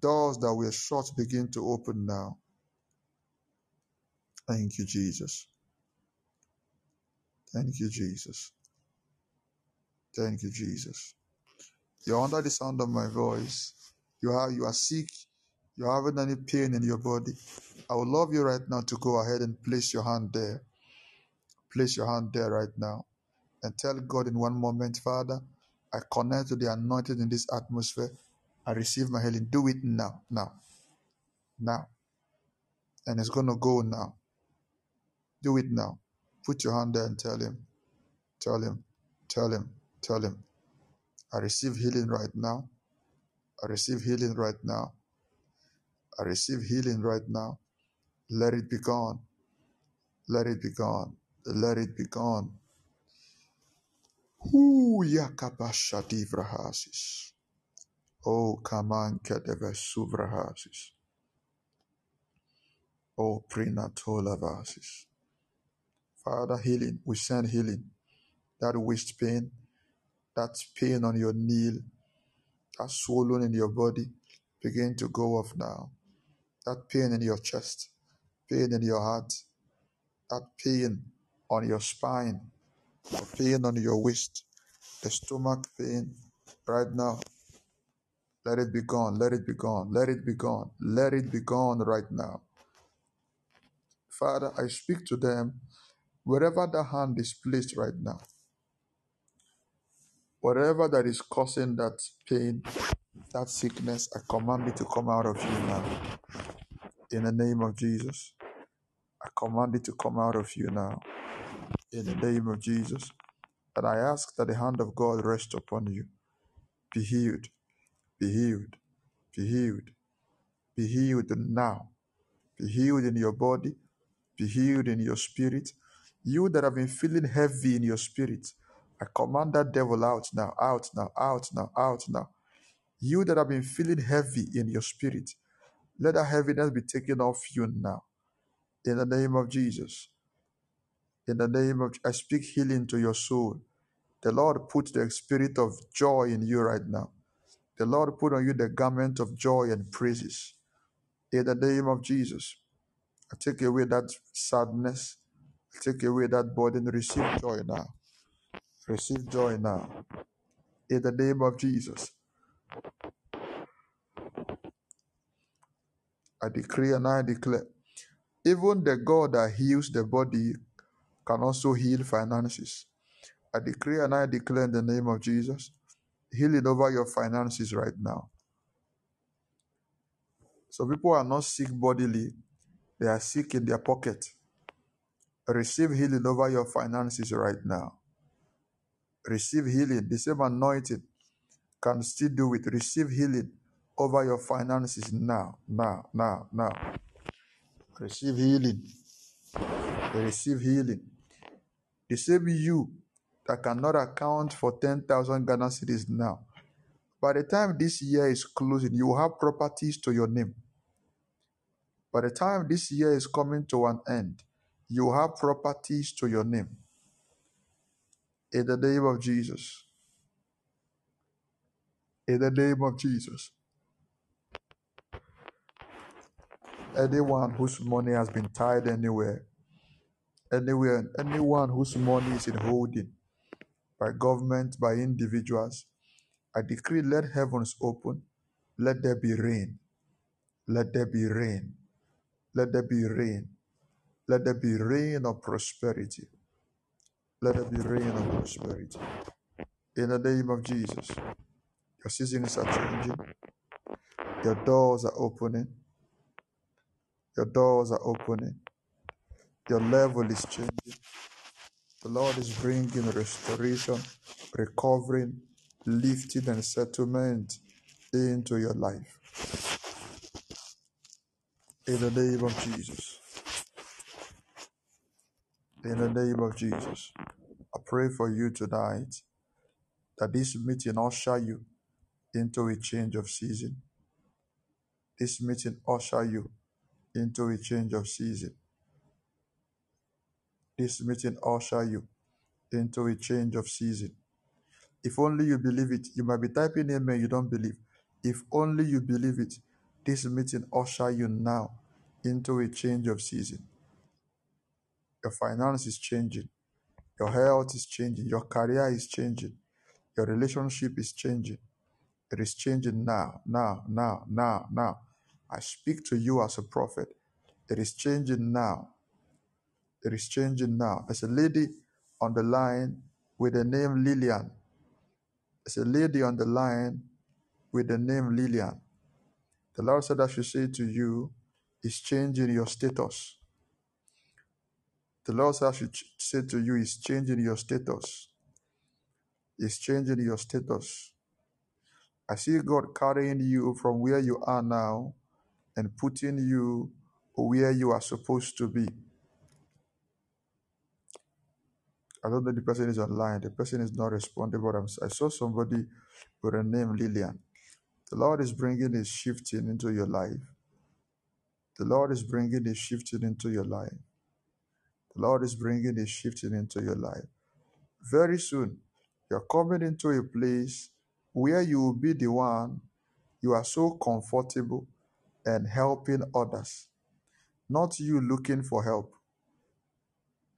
Doors that were shut begin to open now. Thank you, Jesus. Thank you, Jesus. Thank you, Jesus. You're under the sound of my voice. You are you are sick. You're having any pain in your body. I would love you right now to go ahead and place your hand there. Place your hand there right now. And tell God in one moment, Father, I connect to the anointed in this atmosphere. I receive my healing. Do it now. Now. Now. And it's gonna go now. Do it now. Put your hand there and tell him. Tell him. Tell him. Tell him. I receive healing right now. I receive healing right now. I receive healing right now. Let it be gone. Let it be gone. Let it be gone. Ooh, yakabashadi vrahasis. Oh. Oh, prenatola vasis. Father, healing. We send healing. That waist pain, that pain on your knee, that swollen in your body, begin to go off now. That pain in your chest, pain in your heart, that pain on your spine, pain on your waist, the stomach pain right now. Let it be gone. Let it be gone. Let it be gone. Let it be gone right now. Father, I speak to them wherever the hand is placed right now. Whatever that is causing that pain, that sickness, I command it to come out of you now. In the name of Jesus. I command it to come out of you now. In the name of Jesus. And I ask that the hand of God rest upon you. Be healed. Be healed. Be healed. Be healed now. Be healed in your body. Be healed in your spirit. You that have been feeling heavy in your spirit, I command that devil out now, out now, out now, out now. You that have been feeling heavy in your spirit, let that heaviness be taken off you now. In the name of Jesus. In the name of I speak healing to your soul. The Lord put the spirit of joy in you right now. The Lord put on you the garment of joy and praises. In the name of Jesus, I take away that sadness. I take away that burden. Receive joy now. Receive joy now. In the name of Jesus, I decree and I declare. Even the God that heals the body can also heal finances. I decree and I declare in the name of Jesus, healing over your finances right now. So people are not sick bodily, they are sick in their pocket. Receive healing over your finances right now. Receive healing. The same anointing can still do it. Receive healing over your finances now, now, now, now. Receive healing. Receive healing. The same you that cannot account for 10,000 Ghana cedis now. By the time this year is closing, you will have properties to your name. By the time this year is coming to an end, you will have properties to your name. In the name of Jesus. In the name of Jesus. Anyone whose money has been tied anywhere, anywhere, anyone whose money is in holding by government, by individuals, I decree let heavens open, let there be rain, let there be rain, let there be rain, let there be rain of prosperity, let there be rain of prosperity. In the name of Jesus, your seasons are changing, your doors are opening, your doors are opening, your level is changing. The Lord is bringing restoration, recovering, lifting, and settlement into your life. In the name of Jesus. In the name of Jesus. I pray for you tonight that this meeting usher you into a change of season. This meeting usher you into a change of season. This meeting usher you into a change of season. If only you believe it, you might be typing amen, you don't believe. If only you believe it, this meeting usher you now into a change of season. Your finance is changing, your health is changing, your career is changing, your relationship is changing. It is changing now, now, now, now, now. I speak to you as a prophet. It is changing now. It is changing now. There's a lady on the line with the name Lillian. There's a lady on the line with the name Lillian. The Lord said I should say to you, is changing your status. The Lord said I should say to you, is changing your status. Is changing your status. I see God carrying you from where you are now and putting you where you are supposed to be. I don't know if the person is online. The person is not responding, but I'm, I saw somebody with a name Lillian. The Lord is bringing a shifting into your life. The Lord is bringing a shifting into your life. The Lord is bringing a shifting into your life. Very soon, you're coming into a place where you will be the one you are so comfortable and helping others. Not you looking for help,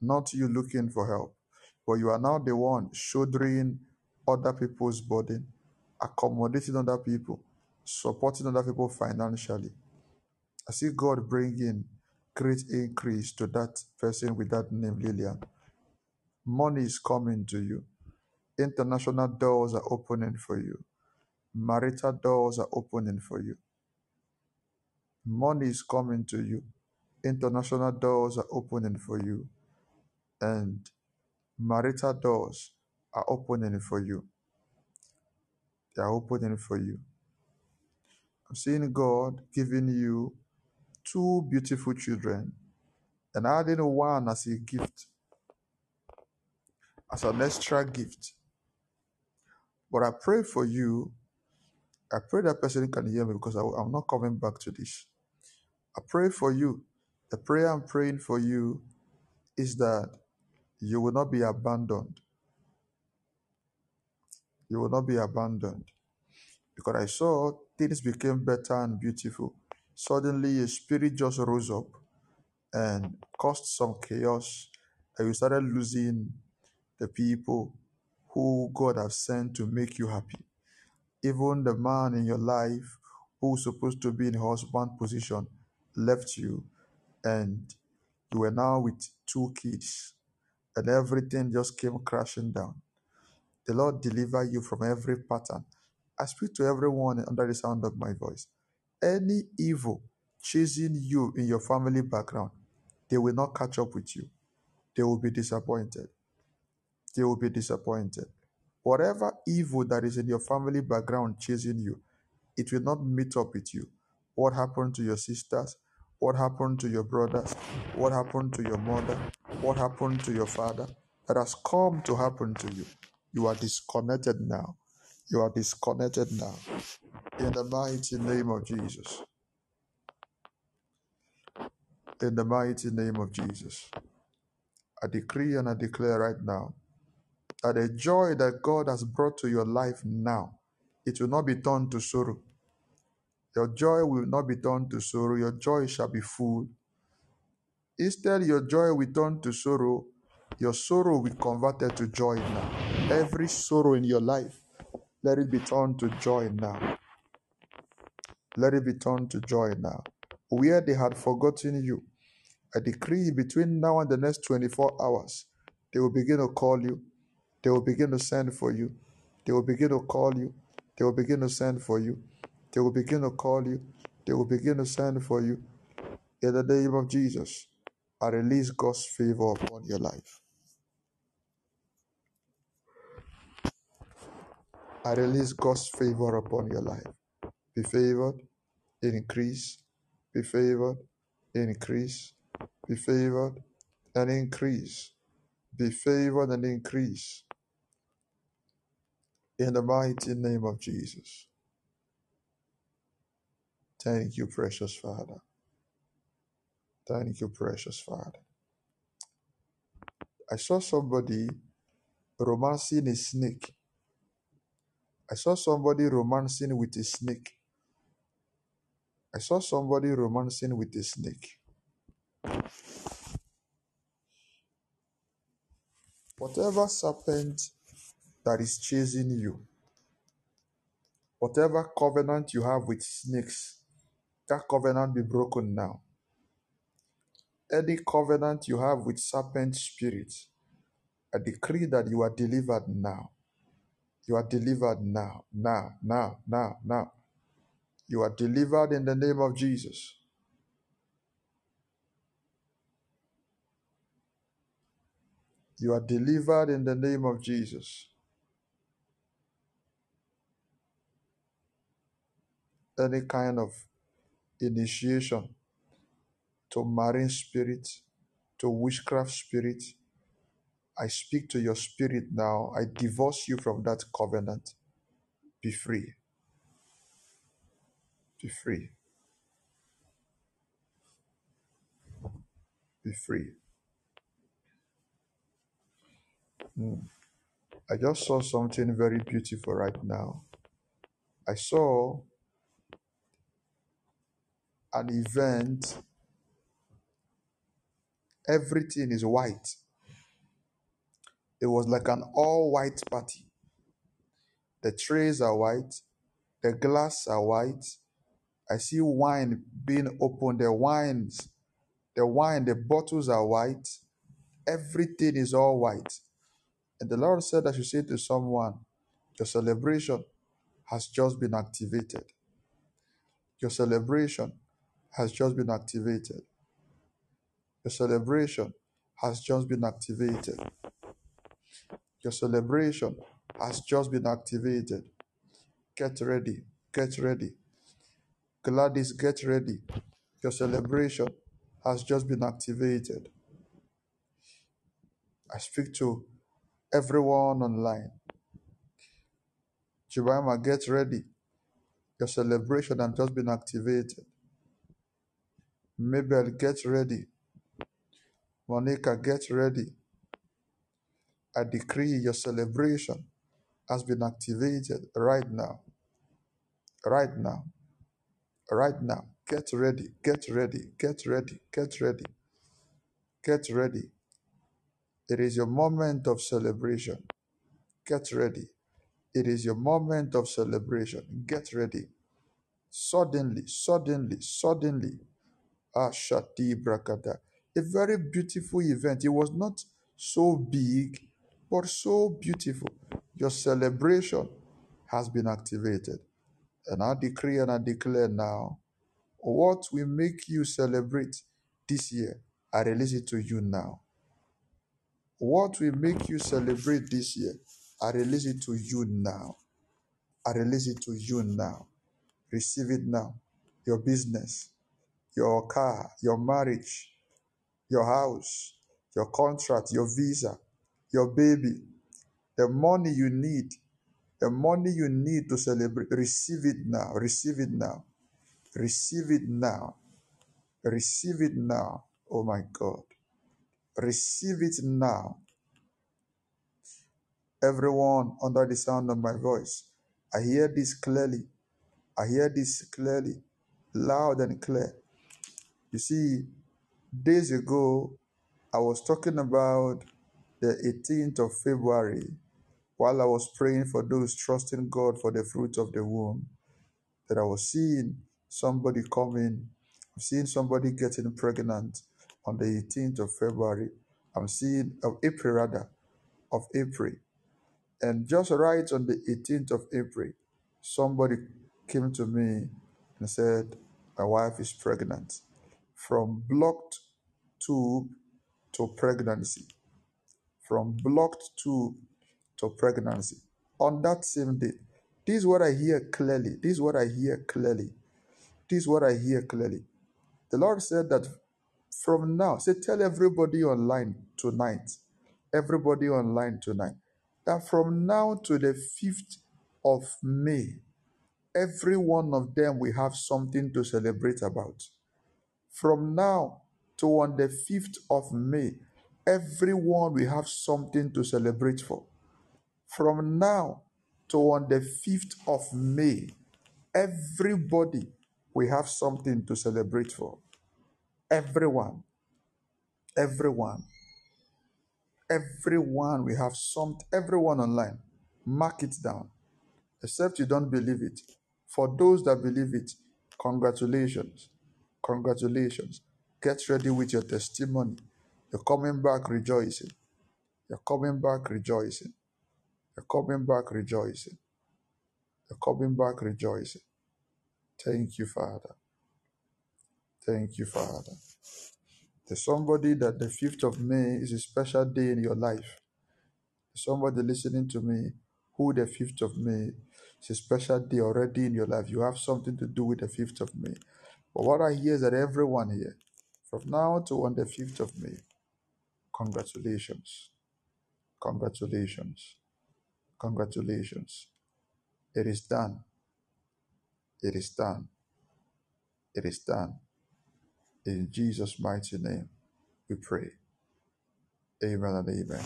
not you looking for help, but you are now the one shouldering other people's burden, accommodating other people, supporting other people financially. I see God bringing great increase to that person with that name, Lillian. Money is coming to you. International doors are opening for you. Marital doors are opening for you. Money is coming to you. International doors are opening for you. And marital doors are opening for you. They are opening for you. I'm seeing God giving you two beautiful children and adding one as a gift, as an extra gift. But I pray for you. I pray that person can hear me because I, am not coming back to this. I pray for you. The prayer I'm praying for you is that you will not be abandoned. You will not be abandoned. Because I saw things became better and beautiful Suddenly, a spirit just rose up and caused some chaos, and you started losing the people who God has sent to make you happy. Even the man in your life who's supposed to be in husband position left you, and you were now with two kids, and everything just came crashing down. The Lord deliver you from every pattern. I speak to everyone under the sound of my voice. Any evil chasing you in your family background, they will not catch up with you. They will be disappointed. They will be disappointed. Whatever evil that is in your family background chasing you, it will not meet up with you. What happened to your sisters? What happened to your brothers? What happened to your mother? What happened to your father? That has come to happen to you. You are disconnected now. You are disconnected now. In the mighty name of Jesus. In the mighty name of Jesus. I decree and I declare right now that the joy that God has brought to your life now, it will not be turned to sorrow. Your joy will not be turned to sorrow. Your joy shall be full. Instead, your joy will turn to sorrow. Your sorrow will be converted to joy now. Every sorrow in your life, let it be turned to joy now. Let it be turned to joy now. Where they had forgotten you, I decree between now and the next 24 hours, they will begin to call you. They will begin to send for you. They will begin to call you. They will begin to send for you. They will begin to call you. They will begin to send for you. In the name of Jesus, I release God's favor upon your life. I release God's favor upon your life. Be favored, increase. Be favored, increase. Be favored and increase. Be favored and increase. In the mighty name of Jesus. Thank you, precious Father. Thank you, precious Father. I saw somebody romancing a snake. I saw somebody romancing with a snake. I saw somebody romancing with a snake. Whatever serpent that is chasing you, whatever covenant you have with snakes, that covenant be broken now. Any covenant you have with serpent spirits, I decree that you are delivered now. You are delivered now, now, now, now, now. You are delivered in the name of Jesus. You are delivered in the name of Jesus. Any kind of initiation to marine spirit, to witchcraft spirit, I speak to your spirit now. I divorce you from that covenant. Be free. Be free. Be free. Mm. I just saw something very beautiful right now. I saw an event, everything is white. It was like an all white party. The trays are white, the glass are white. I see wine being opened, the wines, the wine, the bottles are white. Everything is all white. And the Lord said, I should say to someone, Your celebration has just been activated. Your celebration has just been activated. Your celebration has just been activated. Your celebration has just been activated. Get ready. Get ready. Gladys, get ready. Your celebration has just been activated. I speak to everyone online. Jemima, get ready. Your celebration has just been activated. Mabel, get ready. Monica, get ready. I decree your celebration has been activated right now. Right now. Right now. Get ready, get ready, get ready, get ready, get ready. It is your moment of celebration. Get ready. It is your moment of celebration. Get ready. Suddenly, suddenly, suddenly, Ashati Brakata. A very beautiful event. It was not so big, but so beautiful. Your celebration has been activated. And I decree and I declare now what will make you celebrate this year, I release it to you now. What will make you celebrate this year, I release it to you now. I release it to you now. Receive it now. Your business, your car, your marriage, your house, your contract, your visa, your baby, the money you need, the money you need to celebrate. Receive it now. Receive it now. Receive it now. Receive it now. Oh my God. Receive it now. Everyone under the sound of my voice, I hear this clearly. I hear this clearly, loud and clear. You see, days ago, I was talking about the 18th of February while I was praying for those trusting God for the fruit of the womb, that I was seeing somebody coming, I'm seeing somebody getting pregnant on the 18th of February. I'm seeing, of April rather, of April. And just right on the 18th of April, somebody came to me and said, My wife is pregnant. From blocked tube to pregnancy. From blocked tube to pregnancy. On that same day. This is what I hear clearly. This is what I hear clearly. This is what I hear clearly. The Lord said that from now, say, tell everybody online tonight, everybody online tonight, that from now to the 5th of May, every one of them will have something to celebrate about. From now to on the 5th of May, everyone will have something to celebrate for. From now to on the 5th of May, everybody will have something to celebrate for. Everyone, everyone, everyone will have some, everyone online. Mark it down, except you don't believe it. For those that believe it, congratulations, congratulations. Get ready with your testimony. You're coming back rejoicing. You're coming back rejoicing. You're coming back rejoicing. You're coming back rejoicing. Thank you, Father. Thank you, Father. There's somebody that the 5th of May is a special day in your life. There's somebody listening to me who the 5th of May is a special day already in your life. You have something to do with the 5th of May. But what I hear is that everyone here, from now to on the 5th of May, congratulations. Congratulations. Congratulations. It is done. It is done. It is done. In Jesus' mighty name, we pray. Amen and amen.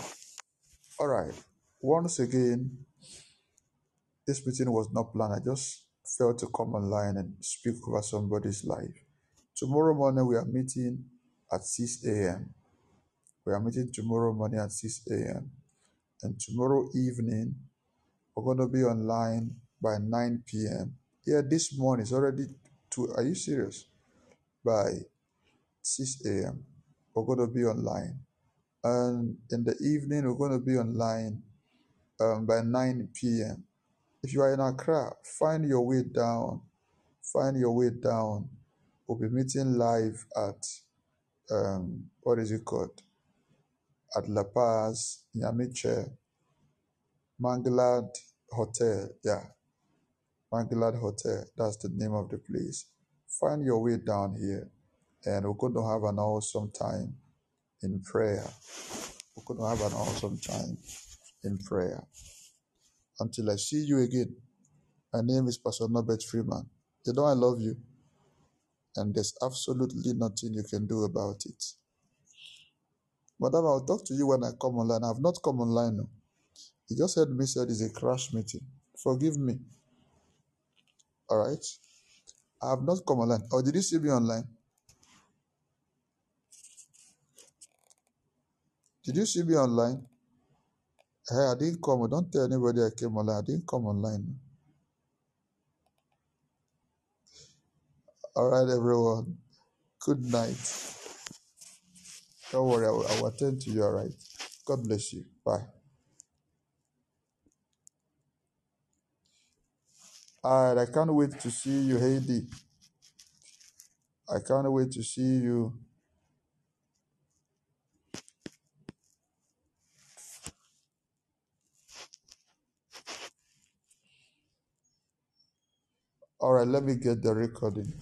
All right. Once again, this meeting was not planned. I just felt to come online and speak over somebody's life. Tomorrow morning, we are meeting at 6 a.m. We are meeting tomorrow morning at 6 a.m. And tomorrow evening, we're going to be online by 9 p.m. Yeah, this morning is already two. Are you serious? By 6 a.m. We're going to be online. And in the evening, we're going to be online um, by 9 p.m. If you are in Accra, find your way down. Find your way down. We'll be meeting live at, um, what is it called? At La Paz, Nyamiche, Mangalad Hotel. Yeah, Mangalad Hotel. That's the name of the place. Find your way down here. And we're going to have an awesome time in prayer. We're going to have an awesome time in prayer. Until I see you again, my name is Pastor Norbert Freeman. You know I love you, and there's absolutely nothing you can do about it. Madam, I'll talk to you when I come online. I've not come online. No. You just heard me said it's a crash meeting. Forgive me. All right. I have not come online. Or did you see me online? Did you see me online? Hey, I didn't come. Don't tell anybody I came online. I didn't come online. All right, everyone. Good night. Don't worry, I will, I will attend to you. All right. God bless you. Bye. All right. I can't wait to see you, Heidi. I can't wait to see you. All right. Let me get the recording.